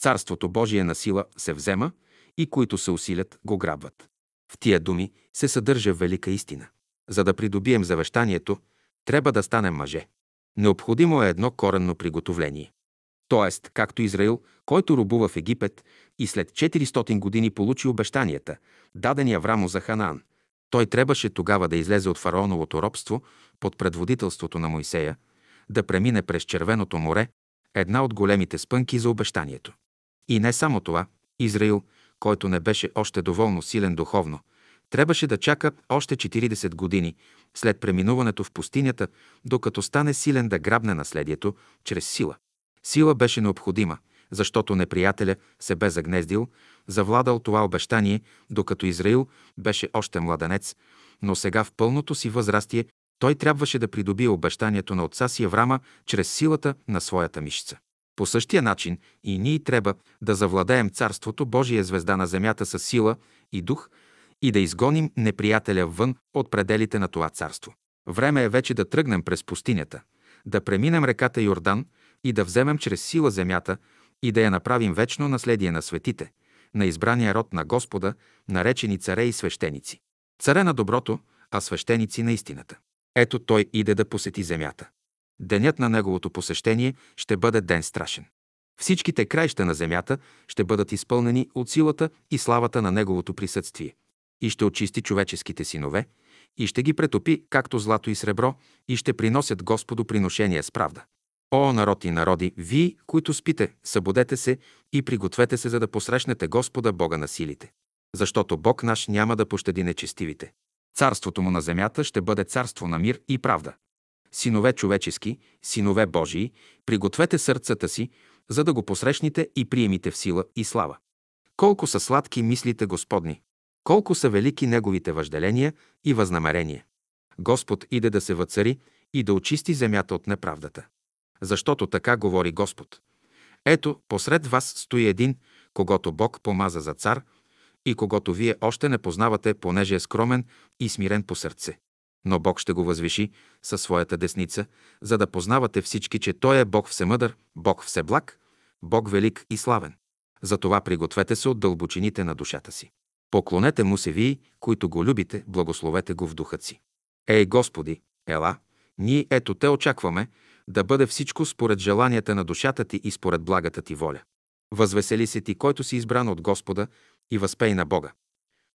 Царството Божие на сила се взема и които се усилят, го грабват. В тия думи се съдържа велика истина. За да придобием завещанието, трябва да станем мъже. Необходимо е едно коренно приготовление. Тоест, както Израил, който рубува в Египет и след 400 години получи обещанията, дадени Аврамо за Ханаан. Той трябваше тогава да излезе от фараоновото робство под предводителството на Моисея, да премине през Червеното море, една от големите спънки за обещанието. И не само това, Израил, който не беше още доволно силен духовно, трябваше да чака още 40 години след преминуването в пустинята, докато стане силен да грабне наследието чрез сила. Сила беше необходима, защото неприятеля се бе загнездил, завладал това обещание, докато Израил беше още младенец, но сега в пълното си възрастие той трябваше да придобие обещанието на отца си Аврама чрез силата на своята мишца. По същия начин и ние трябва да завладеем Царството Божия звезда на земята с сила и дух и да изгоним неприятеля вън от пределите на това царство. Време е вече да тръгнем през пустинята, да преминем реката Йордан и да вземем чрез сила земята и да я направим вечно наследие на светите, на избрания род на Господа, наречени царе и свещеници. Царе на доброто, а свещеници на истината. Ето той иде да посети земята. Денят на неговото посещение ще бъде ден страшен. Всичките краища на земята ще бъдат изпълнени от силата и славата на неговото присъствие. И ще очисти човеческите синове, и ще ги претопи, както злато и сребро, и ще приносят Господу приношение с правда. О, народ и народи, вие, които спите, събудете се и пригответе се, за да посрещнете Господа, Бога на силите. Защото Бог наш няма да пощади нечестивите. Царството му на земята ще бъде царство на мир и правда. Синове човечески, синове Божии, пригответе сърцата си, за да го посрещнете и приемите в сила и слава. Колко са сладки мислите Господни! Колко са велики Неговите въжделения и възнамерения! Господ иде да се въцари и да очисти земята от неправдата. Защото така говори Господ. Ето, посред вас стои един, когато Бог помаза за цар и когато вие още не познавате, понеже е скромен и смирен по сърце. Но Бог ще го възвиши със своята десница, за да познавате всички, че Той е Бог всемъдър, Бог всеблаг, Бог велик и славен. Затова пригответе се от дълбочините на душата си. Поклонете му се вие, които го любите, благословете го в духът си. Ей, Господи, ела, ние ето те очакваме, да бъде всичко според желанията на душата ти и според благата ти воля. Възвесели се ти, който си избран от Господа и възпей на Бога,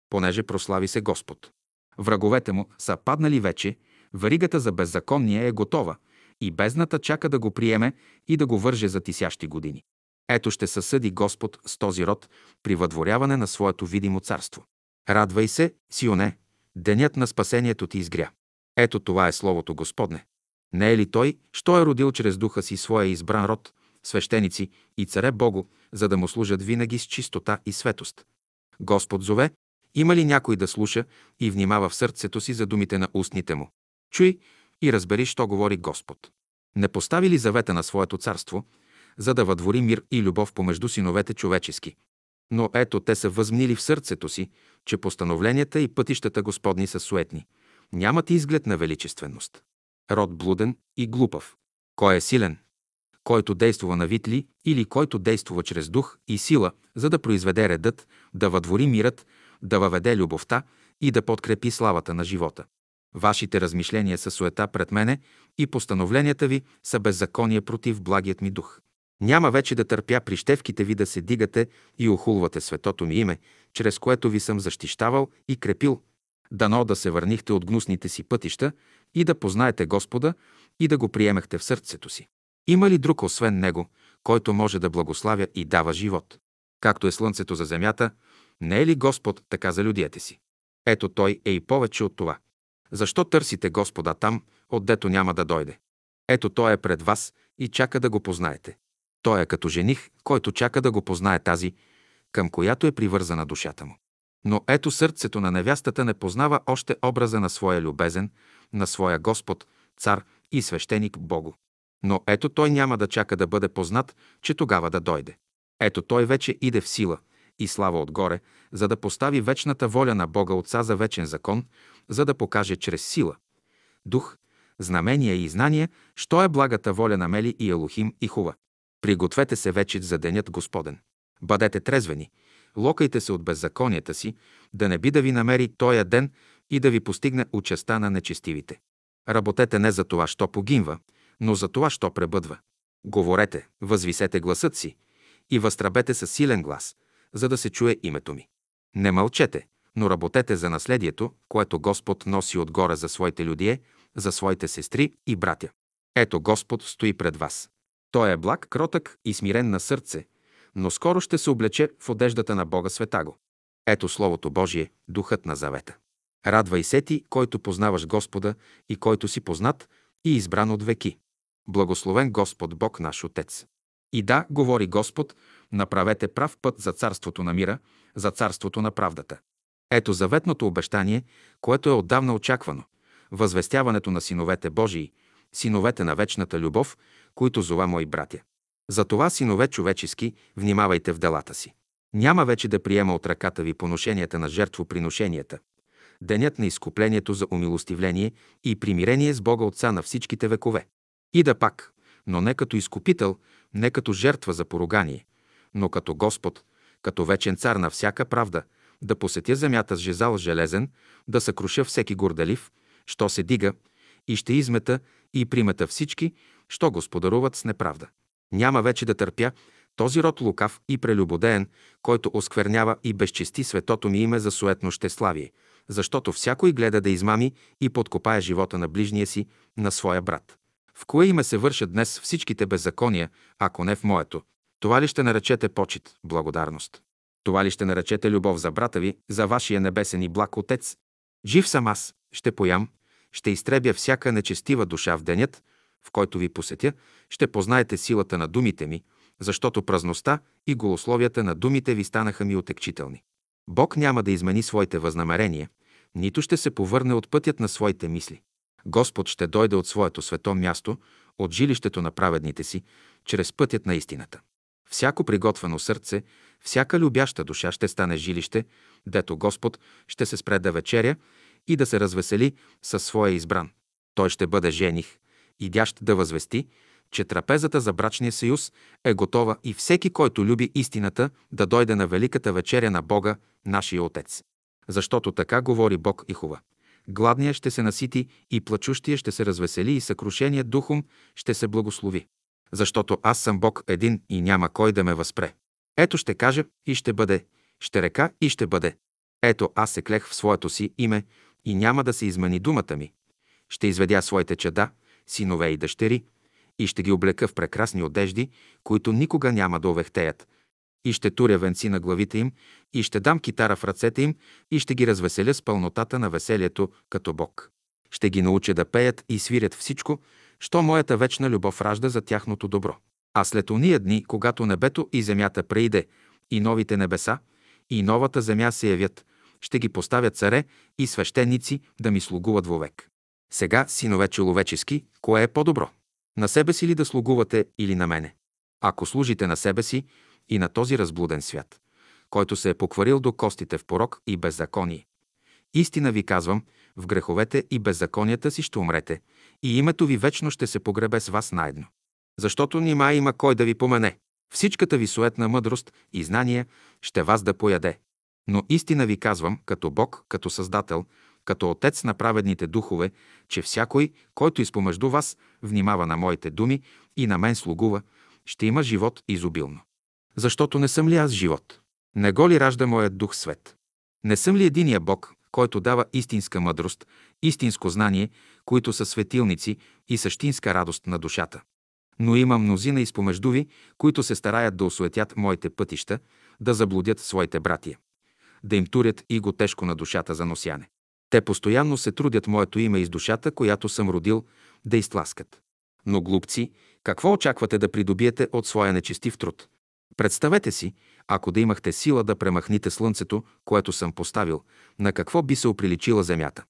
понеже прослави се Господ. Враговете му са паднали вече, варигата за беззаконие е готова и бездната чака да го приеме и да го върже за тисящи години. Ето ще съсъди Господ с този род при въдворяване на своето видимо царство. Радвай се, Сионе, денят на спасението ти изгря. Ето това е Словото Господне. Не е ли Той, що е родил чрез духа си своя избран род, свещеници и царе Богу, за да му служат винаги с чистота и светост? Господ зове, има ли някой да слуша и внимава в сърцето си за думите на устните му? Чуй и разбери, що говори Господ. Не постави ли завета на своето царство, за да въдвори мир и любов помежду синовете човечески? Но ето те са възмнили в сърцето си, че постановленията и пътищата Господни са суетни. Нямат изглед на величественост. Род блуден и глупав. Кой е силен? Който действува на витли или който действува чрез дух и сила, за да произведе редът, да въдвори мирът, да въведе любовта и да подкрепи славата на живота. Вашите размишления са суета пред мене и постановленията ви са беззаконие против благият ми дух. Няма вече да търпя прищевките ви да се дигате и охулвате светото ми име, чрез което ви съм защищавал и крепил, Дано да се върнихте от гнусните си пътища и да познаете Господа и да го приемехте в сърцето си. Има ли друг освен Него, който може да благославя и дава живот? Както е слънцето за земята, не е ли Господ така за людите си? Ето Той е и повече от това. Защо търсите Господа там, отдето няма да дойде? Ето Той е пред вас и чака да го познаете. Той е като жених, който чака да го познае тази, към която е привързана душата му. Но ето сърцето на невястата не познава още образа на своя любезен, на своя Господ, цар и свещеник Богу. Но ето той няма да чака да бъде познат, че тогава да дойде. Ето той вече иде в сила и слава отгоре, за да постави вечната воля на Бога Отца за вечен закон, за да покаже чрез сила, дух, знамения и знания, що е благата воля на Мели и Елохим и Хува. Пригответе се вече за денят Господен. Бъдете трезвени, локайте се от беззаконията си, да не би да ви намери тоя ден и да ви постигне участа на нечестивите. Работете не за това, що погинва, но за това, що пребъдва. Говорете, възвисете гласът си и възтрабете със силен глас, за да се чуе името ми. Не мълчете, но работете за наследието, което Господ носи отгоре за своите людие, за своите сестри и братя. Ето Господ стои пред вас. Той е благ, кротък и смирен на сърце, но скоро ще се облече в одеждата на Бога Светаго. Ето Словото Божие, Духът на Завета. Радвай се ти, който познаваш Господа и който си познат и избран от веки. Благословен Господ Бог наш Отец. И да, говори Господ, направете прав път за царството на мира, за царството на правдата. Ето заветното обещание, което е отдавна очаквано. Възвестяването на синовете Божии, синовете на вечната любов, които зова мои братя. Затова, синове човечески, внимавайте в делата си. Няма вече да приема от ръката ви поношенията на жертвоприношенията. Денят на изкуплението за умилостивление и примирение с Бога Отца на всичките векове. И да пак, но не като изкупител, не като жертва за поругание, но като Господ, като вечен цар на всяка правда, да посетя земята с жезал железен, да съкруша всеки горделив, що се дига, и ще измета и примета всички, що господаруват с неправда. Няма вече да търпя този род лукав и прелюбодеен, който осквернява и безчести светото ми име за суетно щеславие, защото всякой гледа да измами и подкопае живота на ближния си, на своя брат. В кое име се вършат днес всичките беззакония, ако не в моето? Това ли ще наречете почет, благодарност? Това ли ще наречете любов за брата ви, за вашия небесен и благ Отец? Жив съм аз, ще поям, ще изтребя всяка нечестива душа в денят, в който ви посетя, ще познаете силата на думите ми, защото празността и голословията на думите ви станаха ми отекчителни. Бог няма да измени своите възнамерения, нито ще се повърне от пътят на своите мисли. Господ ще дойде от своето свето място, от жилището на праведните си, чрез пътят на истината. Всяко приготвено сърце, всяка любяща душа ще стане жилище, дето Господ ще се спре да вечеря и да се развесели със своя избран. Той ще бъде жених, идящ да възвести, че трапезата за брачния съюз е готова и всеки, който люби истината, да дойде на великата вечеря на Бога, нашия Отец. Защото така говори Бог и хува. Гладният ще се насити и плачущия ще се развесели и съкрушеният духом ще се благослови. Защото аз съм Бог един и няма кой да ме възпре. Ето ще кажа и ще бъде, ще река и ще бъде. Ето аз се клех в своето си име и няма да се измени думата ми. Ще изведя своите чада, синове и дъщери, и ще ги облека в прекрасни одежди, които никога няма да овехтеят. И ще туря венци на главите им, и ще дам китара в ръцете им, и ще ги развеселя с пълнотата на веселието като Бог. Ще ги науча да пеят и свирят всичко, що моята вечна любов ражда за тяхното добро. А след уния дни, когато небето и земята преиде, и новите небеса, и новата земя се явят, ще ги поставя царе и свещеници да ми слугуват вовек. Сега, синове човечески, кое е по-добро? На себе си ли да слугувате или на мене? Ако служите на себе си и на този разблуден свят, който се е покварил до костите в порок и беззаконие. Истина ви казвам, в греховете и беззаконията си ще умрете, и името ви вечно ще се погребе с вас наедно. Защото нима има кой да ви помене. Всичката ви суетна мъдрост и знания ще вас да пояде. Но истина ви казвам, като Бог, като Създател, като Отец на праведните духове, че всякой, който изпомежду вас внимава на моите думи и на мен слугува, ще има живот изобилно. Защото не съм ли аз живот? Не го ли ражда моят дух свет? Не съм ли единия Бог, който дава истинска мъдрост, истинско знание, които са светилници и същинска радост на душата. Но има мнозина изпомежду ви, които се стараят да осуетят моите пътища, да заблудят своите братия, да им турят и го тежко на душата за носяне. Те постоянно се трудят моето име из душата, която съм родил, да изтласкат. Но глупци, какво очаквате да придобиете от своя нечестив труд? Представете си, ако да имахте сила да премахните слънцето, което съм поставил, на какво би се оприличила земята?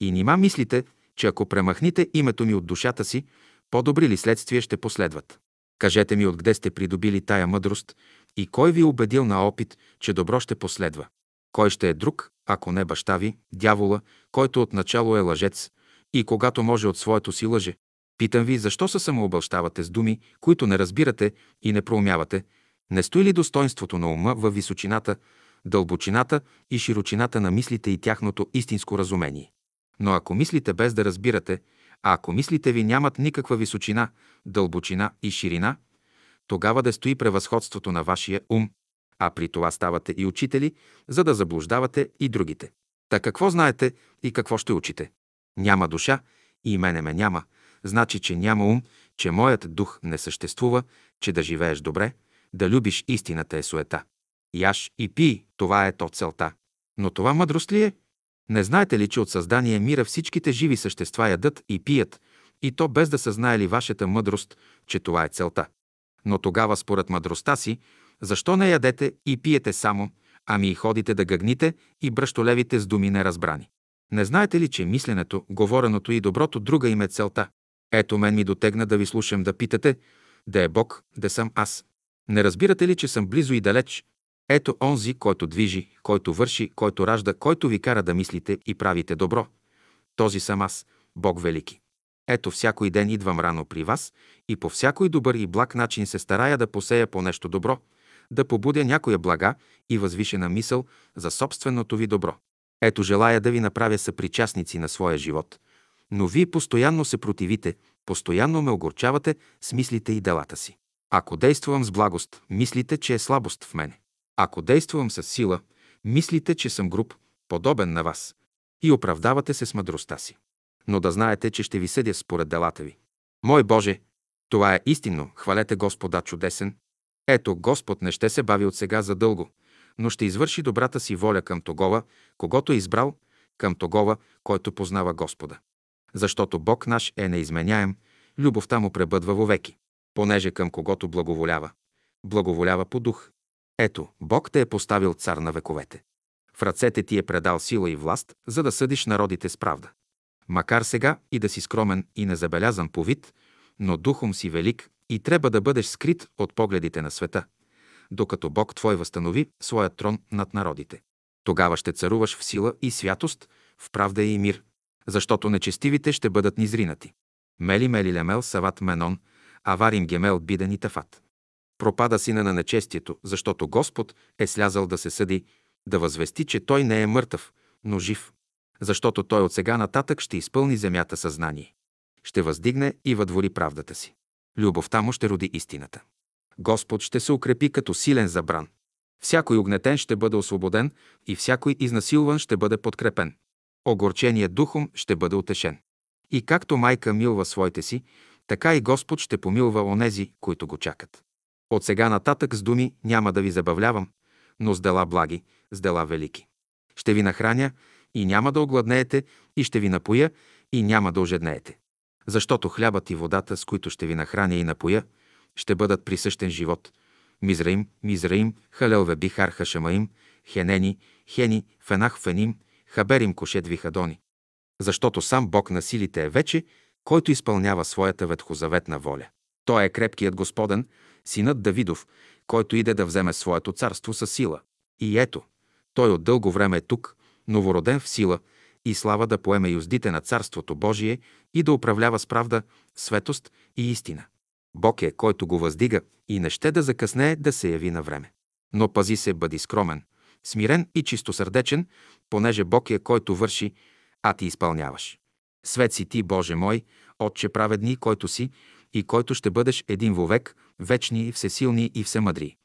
И нима мислите, че ако премахните името ми от душата си, по-добри ли следствия ще последват? Кажете ми откъде сте придобили тая мъдрост и кой ви е убедил на опит, че добро ще последва? Кой ще е друг, ако не баща ви, дявола, който отначало е лъжец и когато може от своето си лъже? Питам ви, защо се самообълщавате с думи, които не разбирате и не проумявате? Не стои ли достоинството на ума във височината, дълбочината и широчината на мислите и тяхното истинско разумение? Но ако мислите без да разбирате, а ако мислите ви нямат никаква височина, дълбочина и ширина, тогава да стои превъзходството на вашия ум, а при това ставате и учители, за да заблуждавате и другите. Та какво знаете и какво ще учите? Няма душа и мене ме няма, значи, че няма ум, че моят дух не съществува, че да живееш добре, да любиш истината е суета. Яш и пи, това е то целта. Но това мъдрост ли е? Не знаете ли, че от създание мира всичките живи същества ядат и пият, и то без да са знаели вашата мъдрост, че това е целта. Но тогава, според мъдростта си, защо не ядете и пиете само, ами и ходите да гъгните и бръщолевите с думи неразбрани? Не знаете ли, че мисленето, говореното и доброто друга им е целта? Ето мен ми дотегна да ви слушам да питате, да е Бог, да съм аз. Не разбирате ли, че съм близо и далеч? Ето онзи, който движи, който върши, който ражда, който ви кара да мислите и правите добро. Този съм аз, Бог Велики. Ето всякой ден идвам рано при вас и по всякой добър и благ начин се старая да посея по нещо добро, да побудя някоя блага и възвишена мисъл за собственото ви добро. Ето желая да ви направя съпричастници на своя живот. Но вие постоянно се противите, постоянно ме огорчавате с мислите и делата си. Ако действувам с благост, мислите, че е слабост в мене. Ако действувам с сила, мислите, че съм груб, подобен на вас. И оправдавате се с мъдростта си. Но да знаете, че ще ви съдя според делата ви. Мой Боже, това е истинно, хвалете Господа чудесен. Ето, Господ не ще се бави от сега за дълго, но ще извърши добрата си воля към Тогова, когато е избрал, към Тогова, който познава Господа. Защото Бог наш е неизменяем, любовта му пребъдва вовеки понеже към когото благоволява. Благоволява по дух. Ето, Бог те е поставил цар на вековете. В ръцете ти е предал сила и власт, за да съдиш народите с правда. Макар сега и да си скромен и незабелязан по вид, но духом си велик и трябва да бъдеш скрит от погледите на света, докато Бог твой възстанови своя трон над народите. Тогава ще царуваш в сила и святост, в правда и мир, защото нечестивите ще бъдат низринати. Мели Мели Лемел Сават Менон – Аварим Гемел Биден и Тафат. Пропада сина на нечестието, защото Господ е слязал да се съди, да възвести, че той не е мъртъв, но жив. Защото той от сега нататък ще изпълни земята съзнание. Ще въздигне и въдвори правдата си. Любовта му ще роди истината. Господ ще се укрепи като силен забран. Всякой огнетен ще бъде освободен и всякой изнасилван ще бъде подкрепен. Огорченият духом ще бъде утешен. И както майка милва своите си, така и Господ ще помилва онези, които го чакат. От сега нататък с думи няма да ви забавлявам, но с дела благи, с дела велики. Ще ви нахраня и няма да огладнеете, и ще ви напоя и няма да ожеднеете. Защото хлябът и водата, с които ще ви нахраня и напоя, ще бъдат присъщен живот. Мизраим, Мизраим, Халелве Бихар Хашамаим, Хенени, Хени, Фенах Феним, Хаберим Кошет Вихадони. Защото сам Бог на силите е вече който изпълнява своята ветхозаветна воля. Той е крепкият Господен, синът Давидов, който иде да вземе своето царство със сила. И ето, той от дълго време е тук, новороден в сила и слава да поеме юздите на Царството Божие и да управлява с правда, светост и истина. Бог е, който го въздига и не ще да закъснее да се яви на време. Но пази се, бъди скромен, смирен и чистосърдечен, понеже Бог е, който върши, а ти изпълняваш. Свет си ти, Боже мой, Отче праведни, който си и който ще бъдеш един вовек, вечни, всесилни и всемъдри.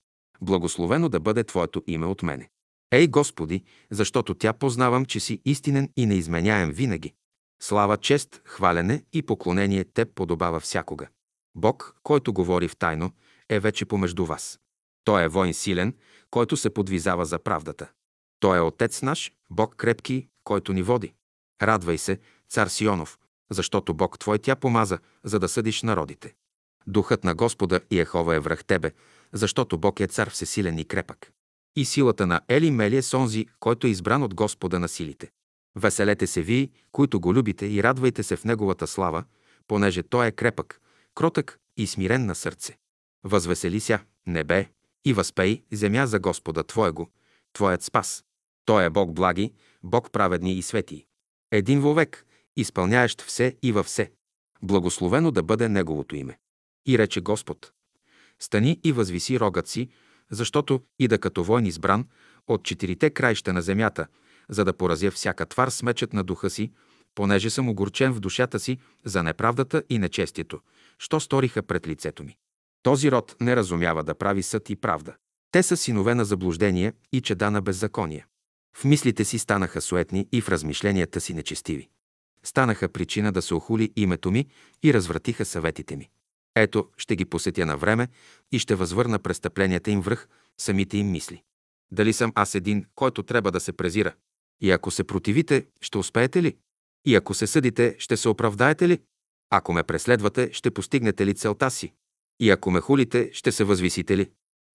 Благословено да бъде Твоето име от мене. Ей, Господи, защото тя познавам, че си истинен и неизменяем винаги. Слава, чест, хвалене и поклонение Теб подобава всякога. Бог, който говори в тайно, е вече помежду вас. Той е воин силен, който се подвизава за правдата. Той е Отец наш, Бог крепки, който ни води. Радвай се, цар Сионов, защото Бог Твой тя помаза, за да съдиш народите. Духът на Господа и Ехова е връх тебе, защото Бог е цар всесилен и крепък. И силата на Ели Мели е сонзи, който е избран от Господа на силите. Веселете се вие, които го любите, и радвайте се в Неговата слава, понеже Той е крепък, кротък и смирен на сърце. Възвесели ся, небе, и възпей земя за Господа Твоего, Твоят спас. Той е Бог благи, Бог праведни и свети. Един вовек, изпълняещ все и във все. Благословено да бъде Неговото име. И рече Господ, стани и възвиси рогът си, защото и да като войн избран от четирите краища на земята, за да поразя всяка твар с мечът на духа си, понеже съм огорчен в душата си за неправдата и нечестието, що сториха пред лицето ми. Този род не разумява да прави съд и правда. Те са синове на заблуждение и чеда на беззаконие. В мислите си станаха суетни и в размишленията си нечестиви. Станаха причина да се охули името ми и развратиха съветите ми. Ето, ще ги посетя на време и ще възвърна престъпленията им връх самите им мисли. Дали съм аз един, който трябва да се презира? И ако се противите, ще успеете ли? И ако се съдите, ще се оправдаете ли? Ако ме преследвате, ще постигнете ли целта си? И ако ме хулите, ще се възвисите ли?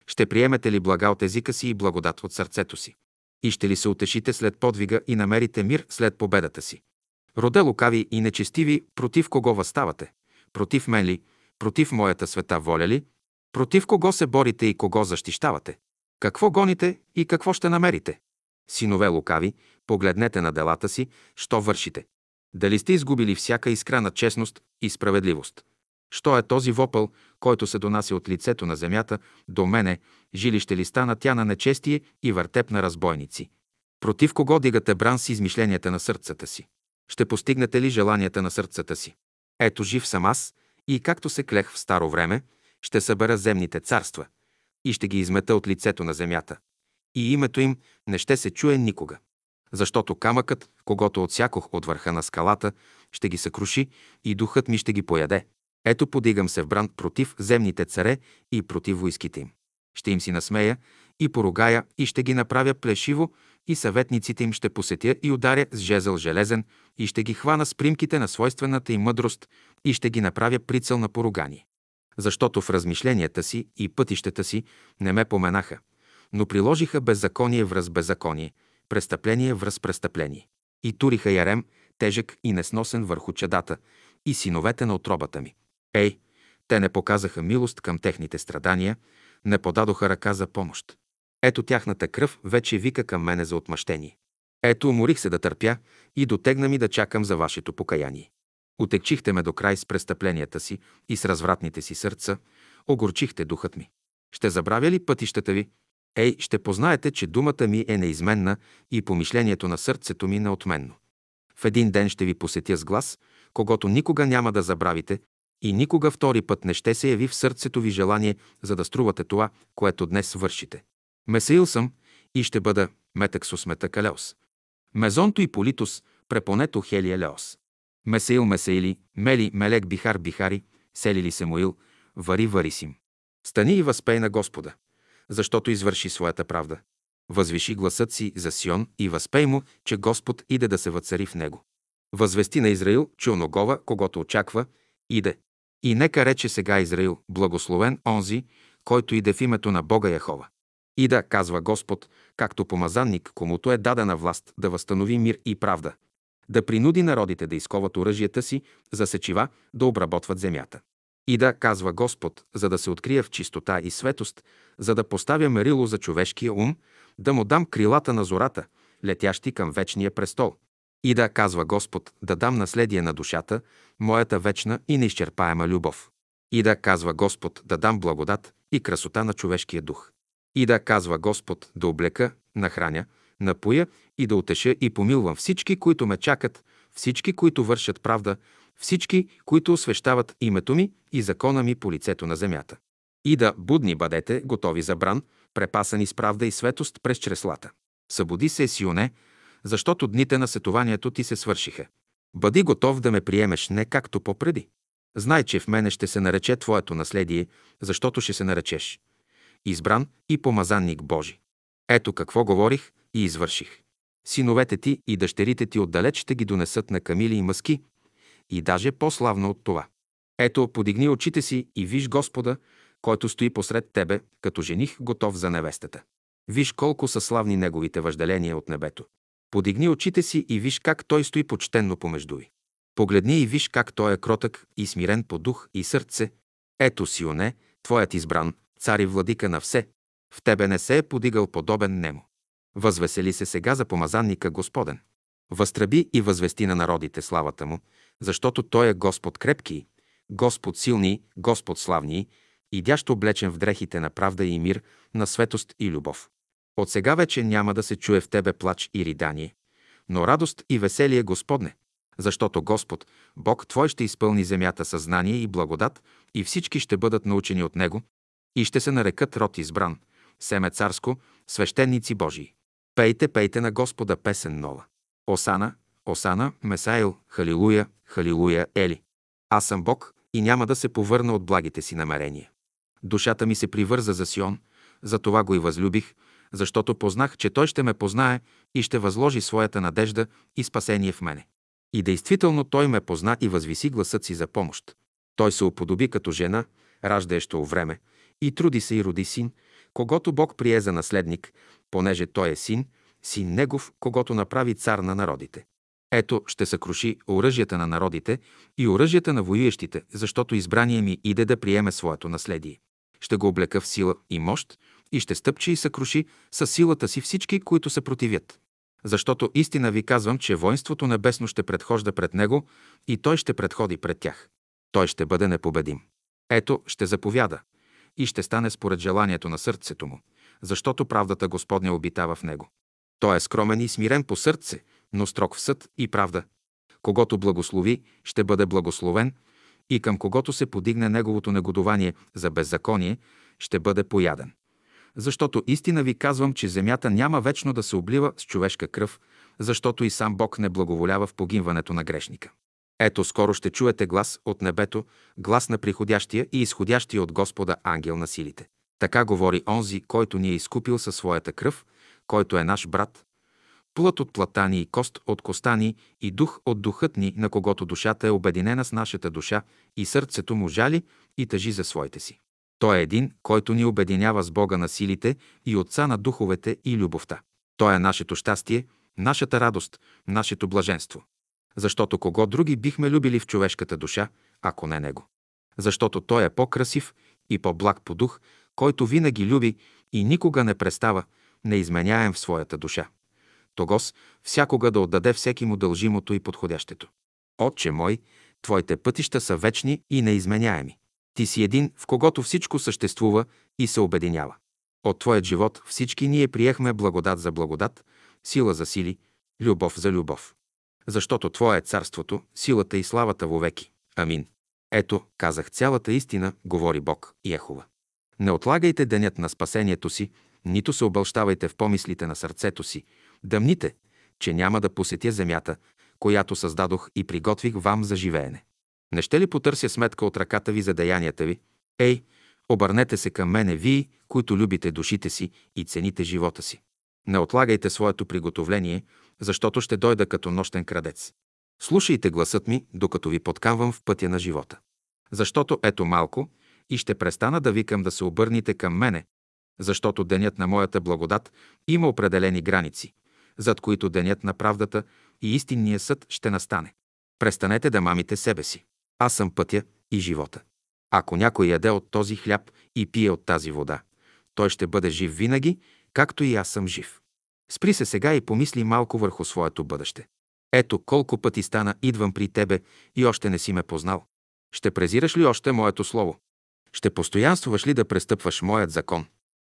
Ще приемете ли блага от езика си и благодат от сърцето си? И ще ли се утешите след подвига и намерите мир след победата си? Роде лукави и нечестиви, против кого възставате? Против мен ли? Против моята света воля ли? Против кого се борите и кого защищавате? Какво гоните и какво ще намерите? Синове лукави, погледнете на делата си, що вършите. Дали сте изгубили всяка искра на честност и справедливост? Що е този вопъл, който се донася от лицето на земята до мене, жилище ли стана тя на нечестие и въртеп на разбойници? Против кого дигате бран с измишленията на сърцата си? Ще постигнете ли желанията на сърцата си? Ето жив съм аз и както се клех в старо време, ще събера земните царства и ще ги измета от лицето на земята. И името им не ще се чуе никога. Защото камъкът, когато отсякох от върха на скалата, ще ги съкруши и духът ми ще ги пояде. Ето подигам се в бран против земните царе и против войските им. Ще им си насмея и поругая и ще ги направя плешиво и съветниците им ще посетя и ударя с жезъл железен и ще ги хвана с примките на свойствената им мъдрост и ще ги направя прицел на поругание. Защото в размишленията си и пътищата си не ме поменаха, но приложиха беззаконие връз беззаконие, престъпление връз престъпление. И туриха ярем, тежък и несносен върху чадата и синовете на отробата ми. Ей, те не показаха милост към техните страдания, не подадоха ръка за помощ. Ето тяхната кръв вече вика към мене за отмъщение. Ето уморих се да търпя и дотегна ми да чакам за вашето покаяние. Отекчихте ме до край с престъпленията си и с развратните си сърца, огорчихте духът ми. Ще забравя ли пътищата ви? Ей, ще познаете, че думата ми е неизменна и помишлението на сърцето ми неотменно. В един ден ще ви посетя с глас, когато никога няма да забравите и никога втори път не ще се яви в сърцето ви желание, за да струвате това, което днес вършите. Месаил съм и ще бъда метексос метакалеос. Мезонто и политус, препонето хелия леос. Месаил Месаили, Мели, Мелек, Бихар, Бихари, Селили Семуил, Вари, Варисим. Стани и възпей на Господа, защото извърши своята правда. Възвиши гласът си за Сион и възпей му, че Господ иде да се въцари в него. Възвести на Израил, че оногова, когато очаква, иде. И нека рече сега Израил, благословен онзи, който иде в името на Бога Яхова. И да, казва Господ, както помазанник, комуто е дадена власт да възстанови мир и правда, да принуди народите да изковат оръжията си за сечива, да обработват земята. И да, казва Господ, за да се открия в чистота и светост, за да поставя мерило за човешкия ум, да му дам крилата на зората, летящи към вечния престол. И да, казва Господ, да дам наследие на душата, моята вечна и неизчерпаема любов. И да, казва Господ, да дам благодат и красота на човешкия дух. И да, казва Господ, да облека, нахраня, напоя и да утеша и помилвам всички, които ме чакат, всички, които вършат правда, всички, които освещават името ми и закона ми по лицето на земята. И да будни бъдете, готови за бран, препасани с правда и светост през чреслата. Събуди се, Сионе, защото дните на сетованието ти се свършиха. Бъди готов да ме приемеш не както попреди. Знай, че в мене ще се нарече твоето наследие, защото ще се наречеш. Избран и помазанник Божи. Ето какво говорих и извърших. Синовете ти и дъщерите ти отдалеч ще ги донесат на камили и мъски, и даже по-славно от това. Ето, подигни очите си и виж Господа, който стои посред тебе, като жених, готов за невестата. Виж колко са славни неговите въжделения от небето. Подигни очите си и виж как той стои почтенно помежду ви. Погледни и виж как той е кротък и смирен по дух и сърце. Ето, Сионе, твоят избран, цар и владика на все. В тебе не се е подигал подобен нему. Възвесели се сега за помазанника Господен. Възтръби и възвести на народите славата му, защото той е Господ крепки, Господ силни, Господ славни, идящо облечен в дрехите на правда и мир, на светост и любов. От сега вече няма да се чуе в тебе плач и ридание, но радост и веселие Господне, защото Господ, Бог Твой ще изпълни земята със знание и благодат и всички ще бъдат научени от Него и ще се нарекат род избран, семе царско, свещеници Божии. Пейте, пейте на Господа песен нова. Осана, Осана, Месаил, Халилуя, Халилуя, Ели. Аз съм Бог и няма да се повърна от благите си намерения. Душата ми се привърза за Сион, за това го и възлюбих, защото познах, че той ще ме познае и ще възложи своята надежда и спасение в мене. И действително той ме позна и възвиси гласът си за помощ. Той се уподоби като жена, раждаещо време, и труди се и роди син, когато Бог прие за наследник, понеже той е син, син негов, когато направи цар на народите. Ето ще съкруши оръжията на народите и оръжията на воюещите, защото избрание ми иде да приеме своето наследие. Ще го облека в сила и мощ и ще стъпче и съкруши със силата си всички, които се противят. Защото истина ви казвам, че воинството небесно ще предхожда пред него и той ще предходи пред тях. Той ще бъде непобедим. Ето ще заповяда и ще стане според желанието на сърцето му, защото правдата Господня обитава в него. Той е скромен и смирен по сърце, но строг в съд и правда. Когато благослови, ще бъде благословен и към когото се подигне неговото негодование за беззаконие, ще бъде пояден. Защото истина ви казвам, че земята няма вечно да се облива с човешка кръв, защото и сам Бог не благоволява в погинването на грешника. Ето скоро ще чуете глас от небето, глас на приходящия и изходящия от Господа ангел на силите. Така говори онзи, който ни е изкупил със своята кръв, който е наш брат, плът от плата ни и кост от коста ни и дух от духът ни, на когото душата е обединена с нашата душа и сърцето му жали и тъжи за своите си. Той е един, който ни обединява с Бога на силите и Отца на духовете и любовта. Той е нашето щастие, нашата радост, нашето блаженство. Защото кого други бихме любили в човешката душа, ако не Него? Защото Той е по-красив и по-благ по дух, който винаги люби и никога не престава, неизменяем в своята душа. Тогос всякога да отдаде всеки му дължимото и подходящето. Отче мой, Твоите пътища са вечни и неизменяеми. Ти си един, в когото всичко съществува и се обединява. От Твоят живот всички ние приехме благодат за благодат, сила за сили, любов за любов. Защото Твое е царството, силата и славата вовеки. Амин. Ето, казах цялата истина, говори Бог и Ехова. Не отлагайте денят на спасението си, нито се обълщавайте в помислите на сърцето си. Дъмните, че няма да посетя земята, която създадох и приготвих вам за живеене. Не ще ли потърся сметка от ръката ви за деянията ви? Ей, обърнете се към мене, вие, които любите душите си и цените живота си. Не отлагайте своето приготовление, защото ще дойда като нощен крадец. Слушайте гласът ми, докато ви подкамвам в пътя на живота. Защото ето малко и ще престана да викам да се обърните към мене, защото денят на моята благодат има определени граници, зад които денят на правдата и истинния съд ще настане. Престанете да мамите себе си. Аз съм пътя и живота. Ако някой яде от този хляб и пие от тази вода, той ще бъде жив винаги, както и аз съм жив. Спри се сега и помисли малко върху своето бъдеще. Ето колко пъти стана идвам при тебе и още не си ме познал. Ще презираш ли още моето слово? Ще постоянствуваш ли да престъпваш моят закон?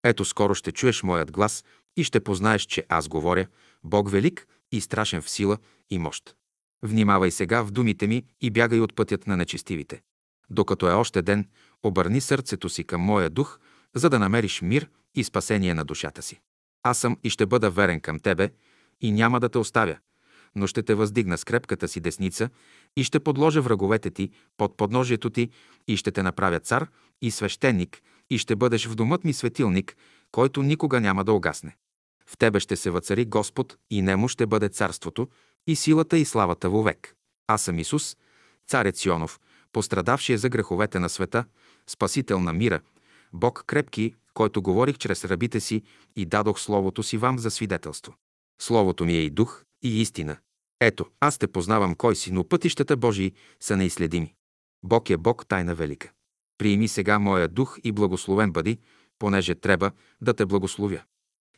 Ето скоро ще чуеш моят глас и ще познаеш, че аз говоря, Бог велик и страшен в сила и мощ. Внимавай сега в думите ми и бягай от пътят на нечестивите. Докато е още ден, обърни сърцето си към моя дух, за да намериш мир и спасение на душата си. Аз съм и ще бъда верен към тебе и няма да те оставя, но ще те въздигна с крепката си десница и ще подложа враговете ти под подножието ти и ще те направя цар и свещеник и ще бъдеш в домът ми светилник, който никога няма да огасне. В тебе ще се въцари Господ и нему ще бъде царството и силата и славата вовек. Аз съм Исус, царец Сионов, пострадавшия за греховете на света, спасител на мира, Бог крепки, който говорих чрез рабите си и дадох Словото си вам за свидетелство. Словото ми е и дух, и истина. Ето, аз те познавам кой си, но пътищата Божии са неизследими. Бог е Бог, тайна велика. Приеми сега моя дух и благословен бъди, понеже трябва да те благословя.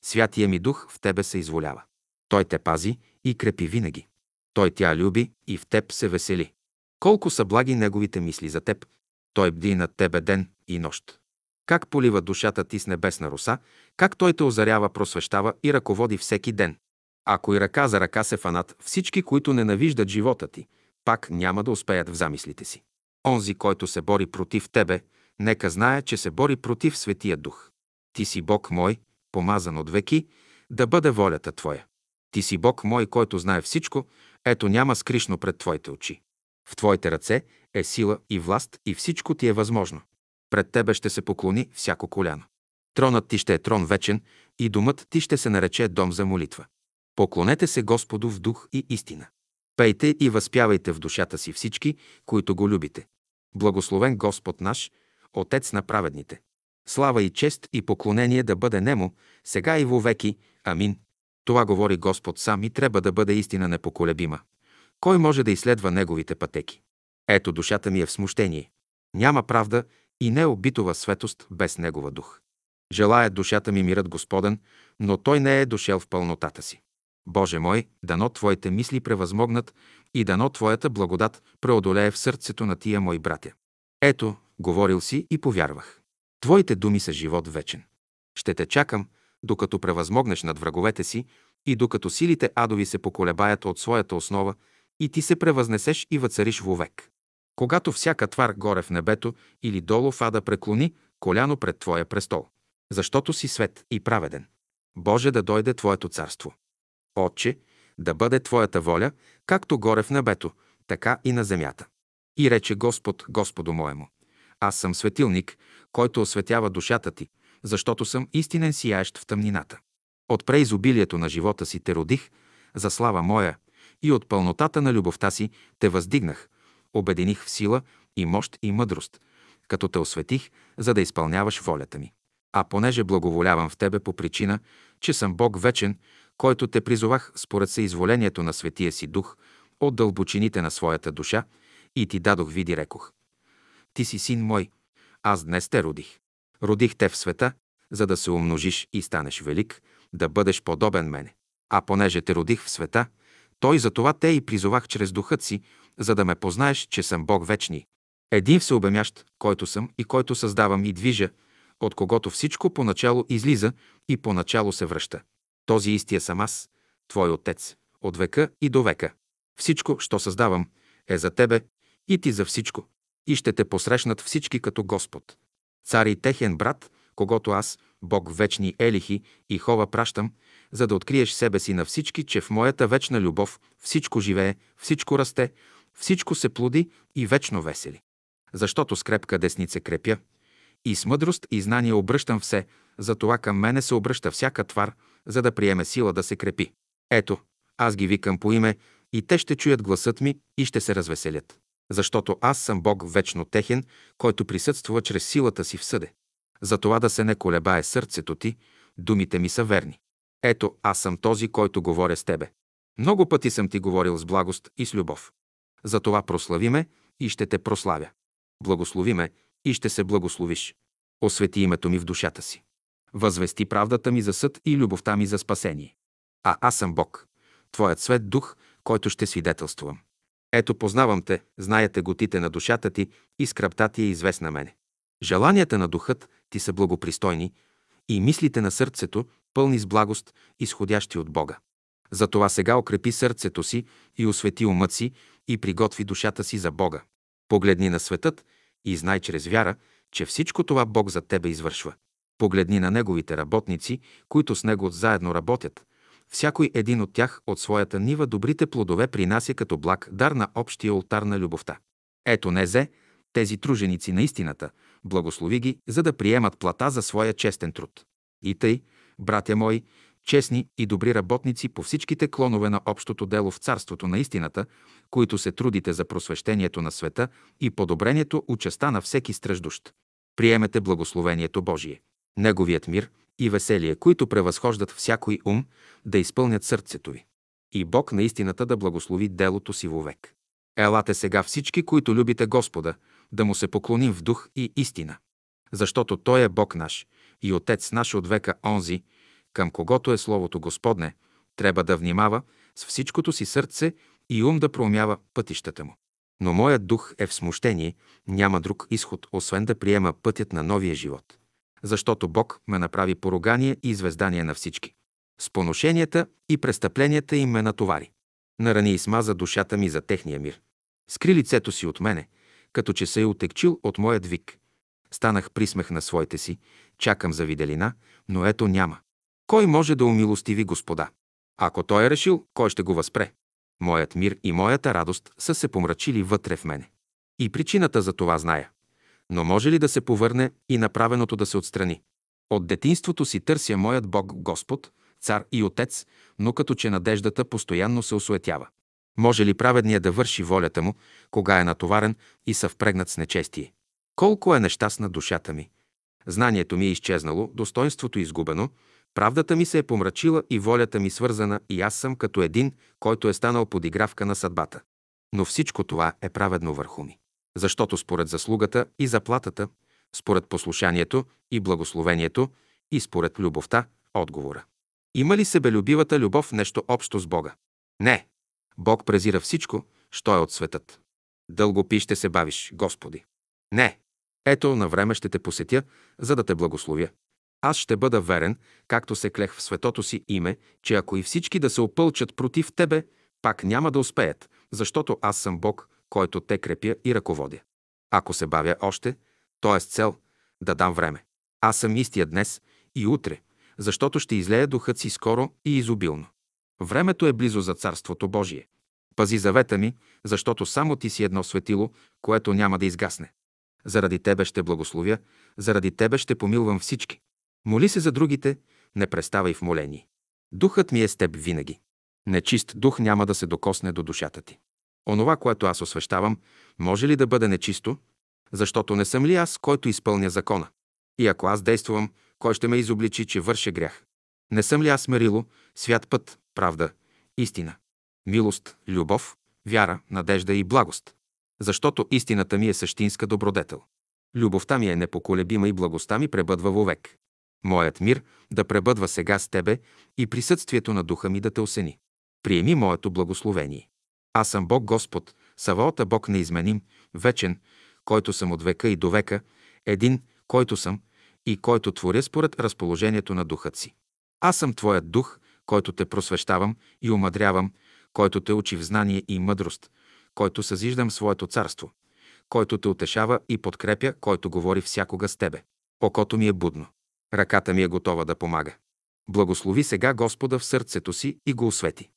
Святия ми дух в тебе се изволява. Той те пази и крепи винаги. Той тя люби и в теб се весели. Колко са благи неговите мисли за теб. Той бди над тебе ден и нощ. Как полива душата ти с небесна роса, как той те озарява, просвещава и ръководи всеки ден. Ако и ръка за ръка се фанат всички, които ненавиждат живота ти, пак няма да успеят в замислите си. Онзи, който се бори против тебе, нека знае, че се бори против Светия Дух. Ти си Бог мой, помазан от веки, да бъде волята Твоя. Ти си Бог мой, който знае всичко, ето няма скришно пред Твоите очи. В Твоите ръце е сила и власт и всичко ти е възможно. Пред Тебе ще се поклони всяко коляно. Тронът ти ще е трон вечен и домът ти ще се нарече дом за молитва. Поклонете се Господу в дух и истина. Пейте и възпявайте в душата си всички, които го любите. Благословен Господ наш, Отец на праведните. Слава и чест и поклонение да бъде Нему, сега и вовеки. Амин. Това говори Господ сам и трябва да бъде истина непоколебима. Кой може да изследва Неговите пътеки? Ето душата ми е в смущение. Няма правда и не обитова светост без Негова дух. Желая душата ми мирът Господен, но Той не е дошел в пълнотата си. Боже мой, дано Твоите мисли превъзмогнат и дано Твоята благодат преодолее в сърцето на тия мои братя. Ето, говорил си и повярвах. Твоите думи са живот вечен. Ще те чакам, докато превъзмогнеш над враговете си и докато силите адови се поколебаят от своята основа и ти се превъзнесеш и въцариш вовек. Когато всяка твар горе в небето или долу в ада преклони коляно пред Твоя престол, защото си свет и праведен. Боже, да дойде Твоето царство. Отче, да бъде Твоята воля, както горе в небето, така и на земята. И рече Господ, Господу моему, аз съм светилник, който осветява душата ти, защото съм истинен сияещ в тъмнината. От преизобилието на живота си те родих, за слава моя, и от пълнотата на любовта си те въздигнах, обединих в сила и мощ и мъдрост, като те осветих, за да изпълняваш волята ми. А понеже благоволявам в тебе по причина, че съм Бог вечен, който те призовах според съизволението на Светия си Дух от дълбочините на своята душа и ти дадох види рекох. Ти си син мой, аз днес те родих. Родих те в света, за да се умножиш и станеш велик, да бъдеш подобен мене. А понеже те родих в света, той за това те и призовах чрез духът си, за да ме познаеш, че съм Бог вечни. Един всеобемящ, който съм и който създавам и движа, от когото всичко поначало излиза и поначало се връща. Този истия съм аз, Твой Отец, от века и до века. Всичко, що създавам, е за Тебе и Ти за всичко. И ще те посрещнат всички като Господ. Цар и техен брат, когато аз, Бог вечни Елихи и Хова пращам, за да откриеш себе си на всички, че в моята вечна любов всичко живее, всичко расте, всичко се плоди и вечно весели. Защото с крепка десница крепя, и с мъдрост и знание обръщам все, затова към мене се обръща всяка твар, за да приеме сила да се крепи. Ето, аз ги викам по име и те ще чуят гласът ми и ще се развеселят. Защото аз съм Бог вечно техен, който присъства чрез силата си в съде. Затова да се не колебае сърцето ти, думите ми са верни. Ето, аз съм този, който говоря с тебе. Много пъти съм ти говорил с благост и с любов. Затова прослави ме и ще те прославя. Благослови ме и ще се благословиш. Освети името ми в душата си. Възвести правдата ми за съд и любовта ми за спасение. А аз съм Бог, Твоят свет дух, който ще свидетелствам. Ето познавам те, знаете готите на душата ти и скръпта ти е известна мене. Желанията на духът ти са благопристойни и мислите на сърцето пълни с благост, изходящи от Бога. Затова сега укрепи сърцето си и освети умът си и приготви душата си за Бога. Погледни на светът и знай чрез вяра, че всичко това Бог за тебе извършва. Погледни на неговите работници, които с него заедно работят. Всякой един от тях от своята нива добрите плодове принася като благ дар на общия ултар на любовта. Ето Незе, тези труженици на истината, благослови ги, за да приемат плата за своя честен труд. И тъй, братя мои, честни и добри работници по всичките клонове на общото дело в Царството на истината, които се трудите за просвещението на света и подобрението участа на всеки страждущ. Приемете благословението Божие. Неговият мир и веселие, които превъзхождат всякой ум, да изпълнят сърцето ви. И Бог на истината да благослови делото си вовек. Елате сега всички, които любите Господа, да му се поклоним в дух и истина. Защото Той е Бог наш и Отец наш от века онзи, към когото е Словото Господне, трябва да внимава с всичкото си сърце и ум да проумява пътищата му. Но моят дух е в смущение, няма друг изход, освен да приема пътят на новия живот. Защото Бог ме направи поругание и звездание на всички. С поношенията и престъпленията им ме натовари. Нарани и смаза душата ми за техния мир. Скри лицето си от мене, като че се е отекчил от моят вик. Станах присмех на своите си, чакам за виделина, но ето няма. Кой може да умилостиви Господа? Ако Той е решил, кой ще го възпре? Моят мир и моята радост са се помрачили вътре в мене. И причината за това зная. Но може ли да се повърне и направеното да се отстрани? От детинството си търся моят Бог Господ, цар и отец, но като че надеждата постоянно се осуетява. Може ли праведният да върши волята му, кога е натоварен и съвпрегнат с нечестие? Колко е нещастна душата ми! Знанието ми е изчезнало, достоинството изгубено, правдата ми се е помрачила и волята ми свързана и аз съм като един, който е станал подигравка на съдбата. Но всичко това е праведно върху ми. Защото според заслугата и заплатата, според послушанието и благословението и според любовта, отговора. Има ли себелюбивата любов нещо общо с Бога? Не. Бог презира всичко, що е от светът. Дълго пи ще се бавиш, Господи. Не. Ето, на време ще те посетя, за да те благословя. Аз ще бъда верен, както се клех в светото си име, че ако и всички да се опълчат против тебе, пак няма да успеят, защото аз съм Бог, който те крепя и ръководя. Ако се бавя още, то е с цел да дам време. Аз съм истия днес и утре, защото ще излея духът си скоро и изобилно. Времето е близо за Царството Божие. Пази завета ми, защото само ти си едно светило, което няма да изгасне. Заради тебе ще благословя, заради тебе ще помилвам всички. Моли се за другите, не преставай в моление. Духът ми е с теб винаги. Нечист дух няма да се докосне до душата ти. Онова, което аз освещавам, може ли да бъде нечисто? Защото не съм ли аз, който изпълня закона? И ако аз действувам, кой ще ме изобличи, че върша грях? Не съм ли аз мерило, свят път, правда, истина? Милост, любов, вяра, надежда и благост. Защото истината ми е същинска добродетел. Любовта ми е непоколебима и благостта ми пребъдва вовек. Моят мир да пребъдва сега с тебе и присъствието на духа ми да те осени. Приеми моето благословение. Аз съм Бог Господ, Саваота Бог неизменим, вечен, който съм от века и до века, един, който съм и който творя според разположението на духът си. Аз съм Твоят дух, който те просвещавам и умадрявам, който те учи в знание и мъдрост, който съзиждам своето царство, който те утешава и подкрепя, който говори всякога с тебе. Окото ми е будно. Ръката ми е готова да помага. Благослови сега Господа в сърцето си и го освети.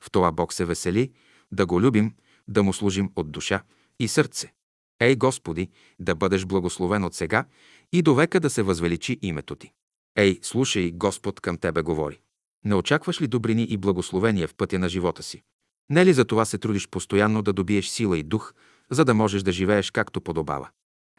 В това Бог се весели, да го любим, да му служим от душа и сърце. Ей, Господи, да бъдеш благословен от сега и до века да се възвеличи името Ти. Ей, слушай, Господ към Тебе говори. Не очакваш ли добрини и благословения в пътя на живота си? Не ли за това се трудиш постоянно да добиеш сила и дух, за да можеш да живееш както подобава?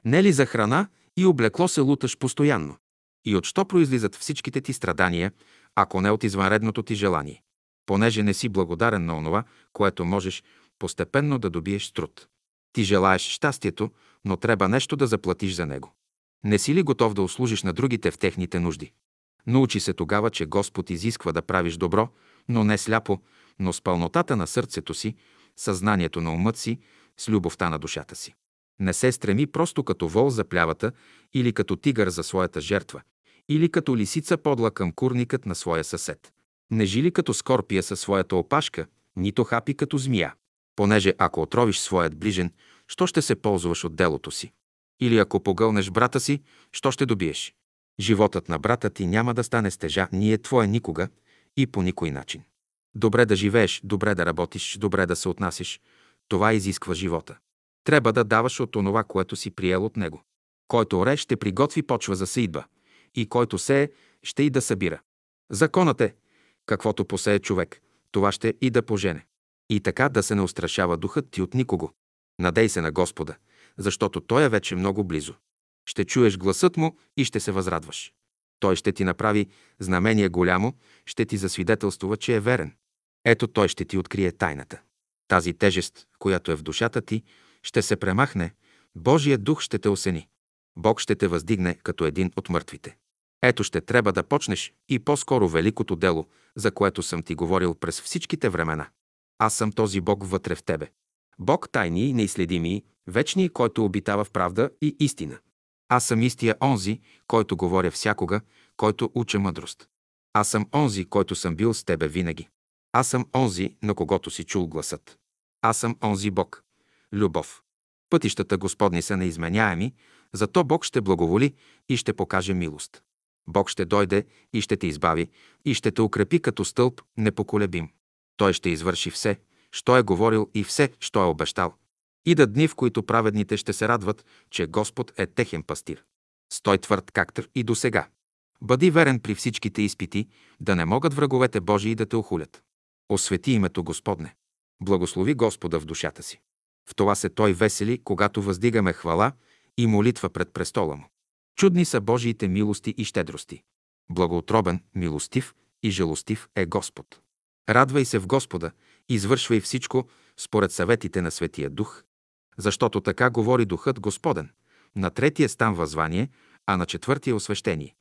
Не ли за храна и облекло се луташ постоянно? И от що произлизат всичките ти страдания, ако не от извънредното ти желание? Понеже не си благодарен на онова, което можеш постепенно да добиеш труд. Ти желаеш щастието, но трябва нещо да заплатиш за него. Не си ли готов да услужиш на другите в техните нужди? Научи се тогава, че Господ изисква да правиш добро, но не сляпо, но с пълнотата на сърцето си, съзнанието на умът си, с любовта на душата си. Не се стреми просто като вол за плявата или като тигър за своята жертва, или като лисица подла към курникът на своя съсед. Не жили като скорпия със своята опашка, нито хапи като змия. Понеже ако отровиш своят ближен, що ще се ползваш от делото си? Или ако погълнеш брата си, що ще добиеш? Животът на брата ти няма да стане стежа, ние твоя никога и по никой начин. Добре да живееш, добре да работиш, добре да се отнасиш. Това изисква живота. Трябва да даваш от онова, което си приел от него. Който оре, ще приготви почва за съидба, и който сее, ще и да събира. Законът е, каквото посее човек, това ще и да пожене. И така да се не устрашава духът ти от никого. Надей се на Господа, защото Той е вече много близо. Ще чуеш гласът му и ще се възрадваш. Той ще ти направи знамение голямо, ще ти засвидетелствува, че е верен. Ето той ще ти открие тайната. Тази тежест, която е в душата ти, ще се премахне, Божият дух ще те осени. Бог ще те въздигне като един от мъртвите. Ето ще трябва да почнеш и по-скоро великото дело, за което съм ти говорил през всичките времена. Аз съм този Бог вътре в тебе. Бог тайни, неизследими, вечни, който обитава в правда и истина. Аз съм истия онзи, който говоря всякога, който уча мъдрост. Аз съм онзи, който съм бил с тебе винаги. Аз съм онзи, на когото си чул гласът. Аз съм онзи Бог. Любов. Пътищата Господни са неизменяеми, зато Бог ще благоволи и ще покаже милост. Бог ще дойде и ще те избави и ще те укрепи като стълб непоколебим. Той ще извърши все, що е говорил и все, що е обещал. да дни, в които праведните ще се радват, че Господ е техен пастир. Стой твърд както и до сега. Бъди верен при всичките изпити, да не могат враговете Божии да те охулят. Освети името Господне. Благослови Господа в душата си. В това се Той весели, когато въздигаме хвала и молитва пред престола му. Чудни са Божиите милости и щедрости. Благоутробен, милостив и жалостив е Господ. Радвай се в Господа, извършвай всичко според съветите на Светия Дух, защото така говори Духът Господен. На третия стан възвание, а на четвъртия освещение.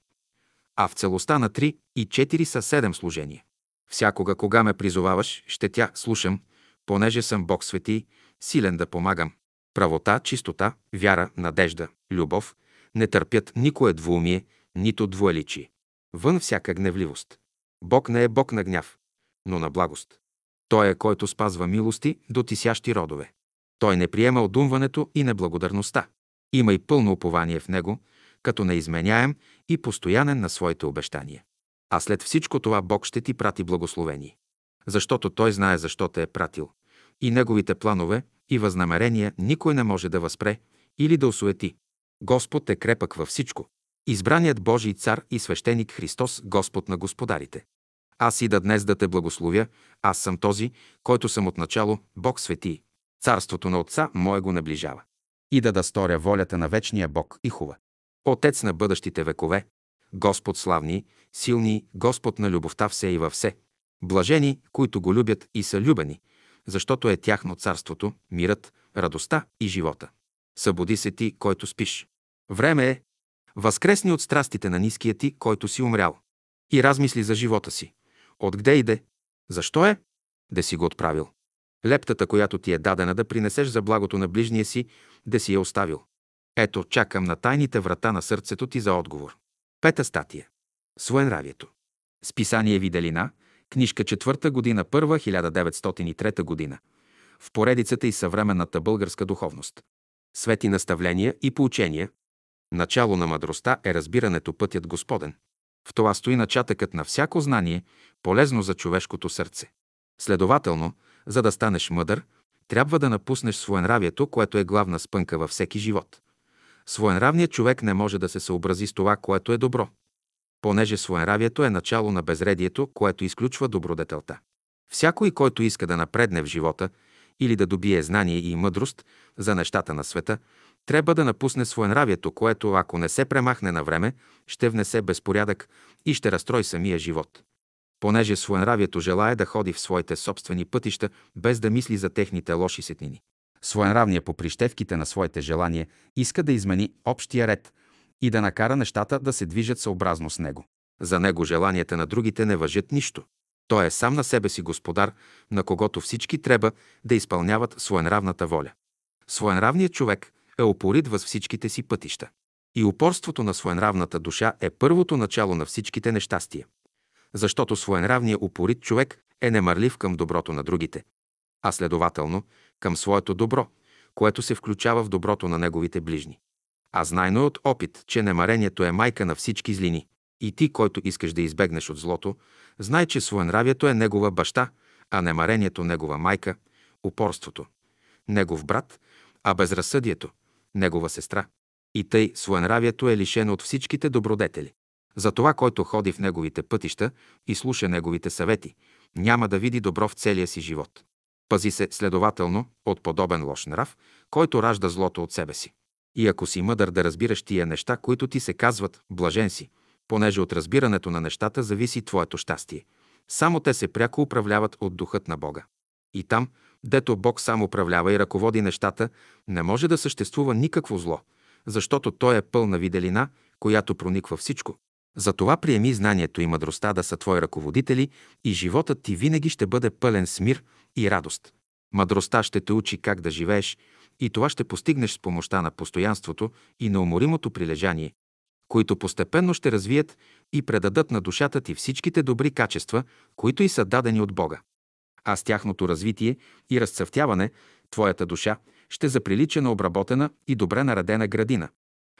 А в целостта на три и четири са седем служения. Всякога, кога ме призоваваш, ще тя слушам, понеже съм Бог свети, силен да помагам. Правота, чистота, вяра, надежда, любов не търпят никое двуумие, нито двуеличие. Вън всяка гневливост. Бог не е Бог на гняв, но на благост. Той е, който спазва милости до тисящи родове. Той не приема одумването и неблагодарността. Има и пълно упование в него, като неизменяем и постоянен на своите обещания. А след всичко това Бог ще ти прати благословение. Защото Той знае защо те е пратил. И Неговите планове и възнамерения никой не може да възпре или да осуети. Господ е крепък във всичко. Избраният Божий цар и свещеник Христос, Господ на господарите. Аз и да днес да те благословя, аз съм този, който съм отначало, Бог свети. Царството на Отца Мое го наближава. И да да сторя волята на вечния Бог и хува. Отец на бъдещите векове, Господ славни, силни, Господ на любовта все и във все. Блажени, които го любят и са любени, защото е тяхно царството, мирът, радостта и живота. Събуди се ти, който спиш. Време е. Възкресни от страстите на ниския ти, който си умрял. И размисли за живота си. Откъде иде? Защо е? Да си го отправил. Лептата, която ти е дадена да принесеш за благото на ближния си, да си я оставил. Ето, чакам на тайните врата на сърцето ти за отговор. Пета статия. Своенравието. Списание Виделина, книжка четвърта година, първа, 1903 година. В поредицата и съвременната българска духовност. Свети наставления и поучения. Начало на мъдростта е разбирането пътят Господен. В това стои начатъкът на всяко знание, полезно за човешкото сърце. Следователно, за да станеш мъдър, трябва да напуснеш своенравието, което е главна спънка във всеки живот. Своенравният човек не може да се съобрази с това, което е добро, понеже своенравието е начало на безредието, което изключва добродетелта. Всякой, който иска да напредне в живота или да добие знание и мъдрост за нещата на света, трябва да напусне своенравието, което, ако не се премахне на време, ще внесе безпорядък и ще разстрои самия живот. Понеже своенравието желая да ходи в своите собствени пътища, без да мисли за техните лоши сетнини. Своенравния по прищевките на своите желания иска да измени общия ред и да накара нещата да се движат съобразно с него. За него желанията на другите не въжат нищо. Той е сам на себе си господар, на когото всички трябва да изпълняват своенравната воля. Своенравният човек е опорит въз всичките си пътища. И упорството на своенравната душа е първото начало на всичките нещастия. Защото своенравният упорит човек е немърлив към доброто на другите, а следователно към своето добро, което се включава в доброто на неговите ближни. А знайно е от опит, че немарението е майка на всички злини. И ти, който искаш да избегнеш от злото, знай, че своенравието е негова баща, а немарението негова майка, упорството – негов брат, а безразсъдието – негова сестра. И тъй своенравието е лишено от всичките добродетели. Затова, който ходи в неговите пътища и слуша неговите съвети, няма да види добро в целия си живот. Пази се, следователно, от подобен лош нрав, който ражда злото от себе си. И ако си мъдър да разбираш тия неща, които ти се казват, блажен си, понеже от разбирането на нещата зависи твоето щастие. Само те се пряко управляват от духът на Бога. И там, дето Бог сам управлява и ръководи нещата, не може да съществува никакво зло, защото Той е пълна виделина, която прониква всичко. Затова приеми знанието и мъдростта да са твои ръководители и животът ти винаги ще бъде пълен с мир и радост. Мъдростта ще те учи как да живееш и това ще постигнеш с помощта на постоянството и на уморимото прилежание, които постепенно ще развият и предадат на душата ти всичките добри качества, които и са дадени от Бога. А с тяхното развитие и разцъфтяване, твоята душа ще заприлича на обработена и добре наредена градина,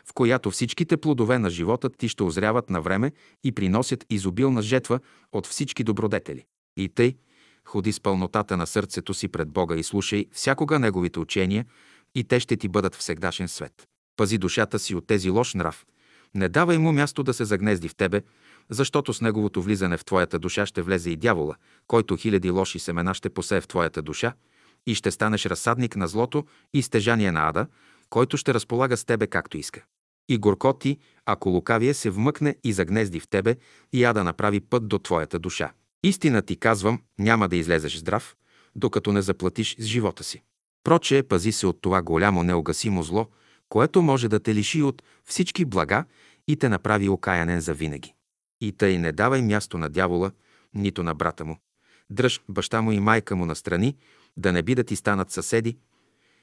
в която всичките плодове на живота ти ще озряват на време и приносят изобилна жетва от всички добродетели. И тъй, ходи с пълнотата на сърцето си пред Бога и слушай всякога Неговите учения, и те ще ти бъдат в сегдашен свет. Пази душата си от тези лош нрав. Не давай му място да се загнезди в тебе, защото с неговото влизане в твоята душа ще влезе и дявола, който хиляди лоши семена ще посее в твоята душа и ще станеш разсадник на злото и стежание на ада, който ще разполага с тебе както иска. И горко ти, ако лукавие се вмъкне и загнезди в тебе, и ада направи път до твоята душа. Истина ти казвам, няма да излезеш здрав, докато не заплатиш с живота си. Проче, пази се от това голямо неогасимо зло, което може да те лиши от всички блага и те направи окаянен за винаги. И тъй не давай място на дявола, нито на брата му. Дръж баща му и майка му настрани, да не би да ти станат съседи.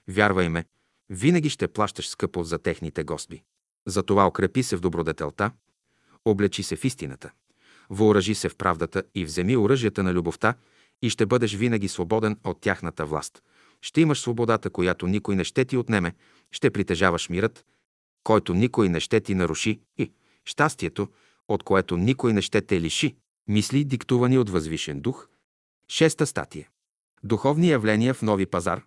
Вярвай ме, винаги ще плащаш скъпо за техните госби. Затова укрепи се в добродетелта, облечи се в истината, въоръжи се в правдата и вземи оръжията на любовта и ще бъдеш винаги свободен от тяхната власт. Ще имаш свободата, която никой не ще ти отнеме, ще притежаваш мирът, който никой не ще ти наруши и щастието, от което никой не ще те лиши. Мисли, диктувани от възвишен дух. Шеста статия. Духовни явления в нови пазар.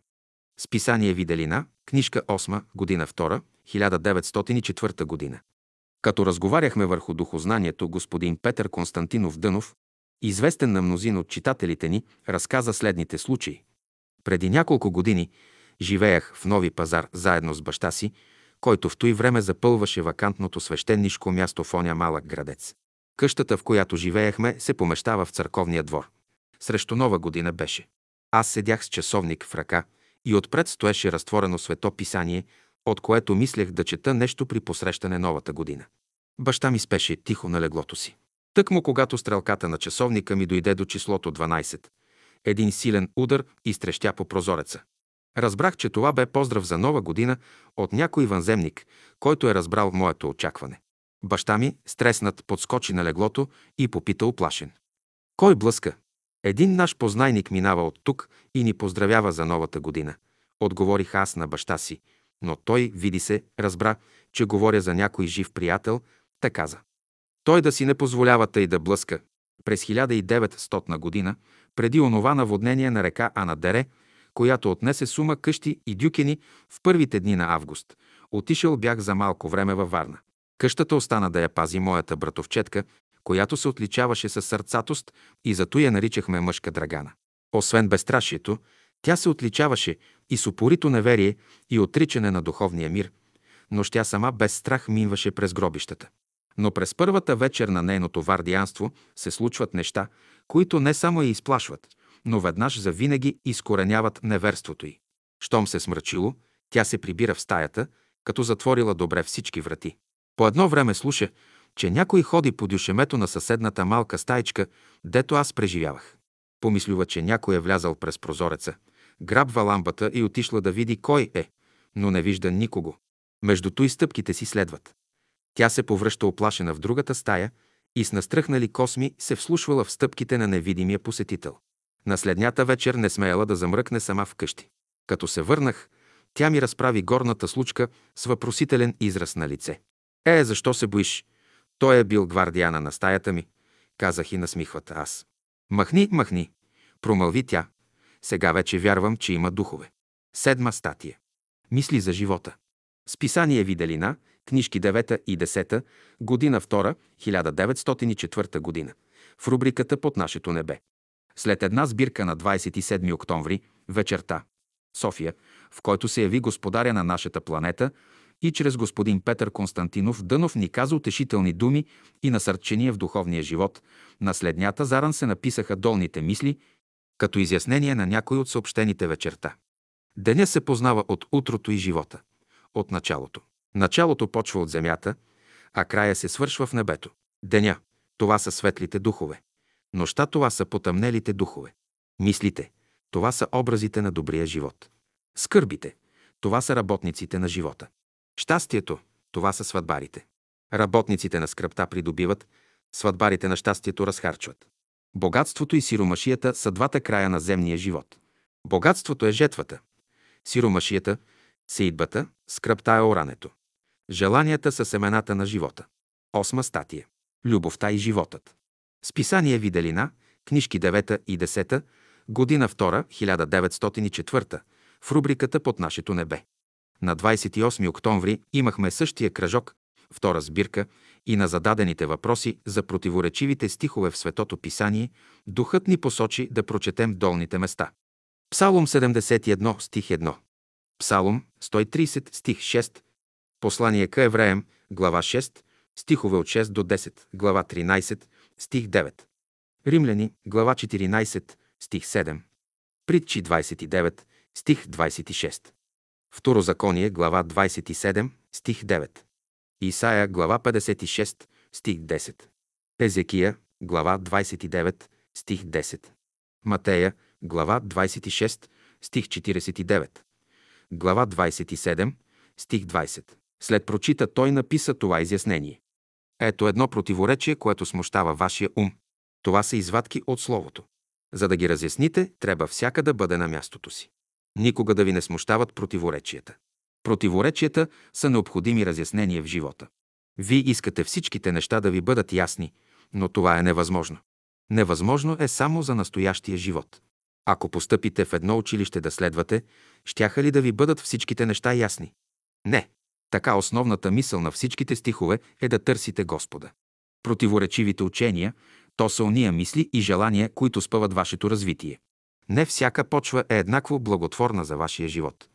Списание Виделина, книжка 8, година 2, 1904 година. Като разговаряхме върху духознанието, господин Петър Константинов Дънов, известен на мнозин от читателите ни, разказа следните случаи. Преди няколко години живеех в Нови пазар заедно с баща си, който в той време запълваше вакантното свещенишко място в оня малък градец. Къщата, в която живеехме, се помещава в църковния двор. Срещу нова година беше. Аз седях с часовник в ръка и отпред стоеше разтворено свето писание, от което мислех да чета нещо при посрещане новата година. Баща ми спеше тихо на леглото си. Тък му, когато стрелката на часовника ми дойде до числото 12, един силен удар изтрещя по прозореца. Разбрах, че това бе поздрав за нова година от някой ванземник, който е разбрал моето очакване. Баща ми, стреснат, подскочи на леглото и попита оплашен. Кой блъска? Един наш познайник минава от тук и ни поздравява за новата година. Отговорих аз на баща си, но той, види се, разбра, че говоря за някой жив приятел, та каза. Той да си не позволява тъй да блъска. През 1900 година, преди онова наводнение на река Анадере, която отнесе сума къщи и дюкени в първите дни на август, отишъл бях за малко време във Варна. Къщата остана да я пази моята братовчетка, която се отличаваше със сърцатост и зато я наричахме мъжка драгана. Освен безстрашието, тя се отличаваше и с упорито неверие и отричане на духовния мир, но тя сама без страх минваше през гробищата. Но през първата вечер на нейното вардианство се случват неща, които не само я изплашват, но веднъж за винаги изкореняват неверството й. Щом се смрачило, тя се прибира в стаята, като затворила добре всички врати. По едно време слуша, че някой ходи по дюшемето на съседната малка стаичка, дето аз преживявах. Помислюва, че някой е влязал през прозореца, грабва ламбата и отишла да види кой е, но не вижда никого. Между той стъпките си следват. Тя се повръща оплашена в другата стая и с настръхнали косми се вслушвала в стъпките на невидимия посетител. На следнята вечер не смеяла да замръкне сама вкъщи. Като се върнах, Тя ми разправи горната случка с въпросителен израз на лице. Е, защо се боиш? Той е бил гвардияна на стаята ми, казах и насмихват аз. Махни, махни, промълви тя. Сега вече вярвам, че има духове. Седма статия. Мисли за живота. Списание Виделина, книжки 9 и 10, година 2, 1904 година. В рубриката Под нашето небе. След една сбирка на 27 октомври, вечерта, София, в който се яви господаря на нашата планета и чрез господин Петър Константинов Дънов ни каза утешителни думи и насърчения в духовния живот, на следнята заран се написаха долните мисли, като изяснение на някой от съобщените вечерта. Деня се познава от утрото и живота, от началото. Началото почва от земята, а края се свършва в небето. Деня – това са светлите духове. Нощта – това са потъмнелите духове. Мислите – това са образите на добрия живот. Скърбите – това са работниците на живота. Щастието – това са сватбарите. Работниците на скръпта придобиват, сватбарите на щастието разхарчват. Богатството и сиромашията са двата края на земния живот. Богатството е жетвата, сиромашията – сеидбата, скръпта е орането. Желанията са семената на живота. Осма статия. Любовта и животът. Списание Виделина, книжки 9 и 10, година 2, 1904, в рубриката Под нашето небе. На 28 октомври имахме същия кръжок, втора сбирка и на зададените въпроси за противоречивите стихове в Светото Писание, духът ни посочи да прочетем долните места. Псалом 71, стих 1. Псалом 130, стих 6. Послание к Евреем, глава 6, стихове от 6 до 10, глава 13, стих 9. Римляни, глава 14, стих 7. Притчи 29, стих 26. Второзаконие, глава 27, стих 9. Исаия, глава 56, стих 10. Езекия, глава 29, стих 10. Матея, глава 26, стих 49. Глава 27, стих 20. След прочита той написа това изяснение. Ето едно противоречие, което смущава вашия ум. Това са извадки от Словото. За да ги разясните, трябва всяка да бъде на мястото си. Никога да ви не смущават противоречията. Противоречията са необходими разяснения в живота. Вие искате всичките неща да ви бъдат ясни, но това е невъзможно. Невъзможно е само за настоящия живот. Ако постъпите в едно училище да следвате, щяха ли да ви бъдат всичките неща ясни? Не. Така основната мисъл на всичките стихове е да търсите Господа. Противоречивите учения, то са уния мисли и желания, които спъват вашето развитие. Не всяка почва е еднакво благотворна за вашия живот.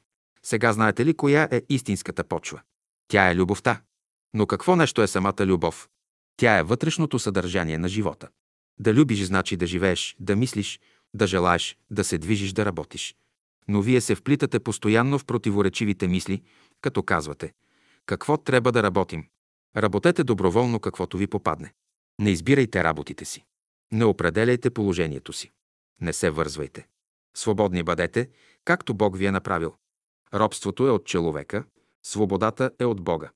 Сега знаете ли коя е истинската почва? Тя е любовта. Но какво нещо е самата любов? Тя е вътрешното съдържание на живота. Да любиш значи да живееш, да мислиш, да желаеш, да се движиш, да работиш. Но вие се вплитате постоянно в противоречивите мисли, като казвате «Какво трябва да работим?» Работете доброволно каквото ви попадне. Не избирайте работите си. Не определяйте положението си. Не се вързвайте. Свободни бъдете, както Бог ви е направил. Робството е от човека, свободата е от Бога.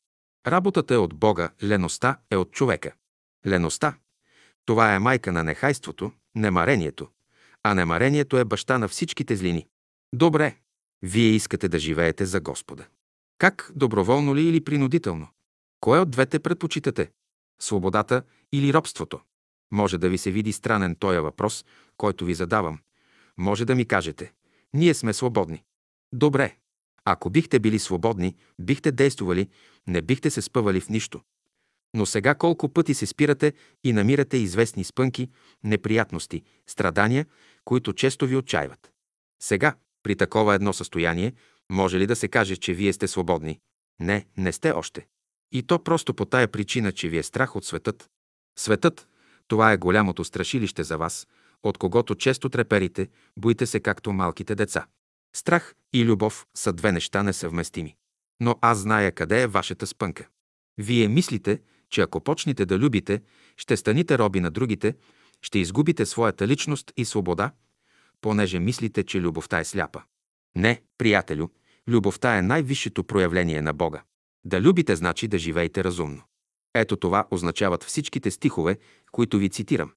Работата е от Бога, леността е от човека. Леността – това е майка на нехайството, немарението, а немарението е баща на всичките злини. Добре, вие искате да живеете за Господа. Как, доброволно ли или принудително? Кое от двете предпочитате? Свободата или робството? Може да ви се види странен този въпрос, който ви задавам. Може да ми кажете, ние сме свободни. Добре. Ако бихте били свободни, бихте действували, не бихте се спъвали в нищо. Но сега колко пъти се спирате и намирате известни спънки, неприятности, страдания, които често ви отчаиват. Сега, при такова едно състояние, може ли да се каже, че вие сте свободни? Не, не сте още. И то просто по тая причина, че ви е страх от светът. Светът – това е голямото страшилище за вас, от когото често треперите, боите се както малките деца. Страх и любов са две неща несъвместими. Но аз зная къде е вашата спънка. Вие мислите, че ако почнете да любите, ще станите роби на другите, ще изгубите своята личност и свобода, понеже мислите, че любовта е сляпа. Не, приятелю, любовта е най-висшето проявление на Бога. Да любите значи да живеете разумно. Ето това означават всичките стихове, които ви цитирам.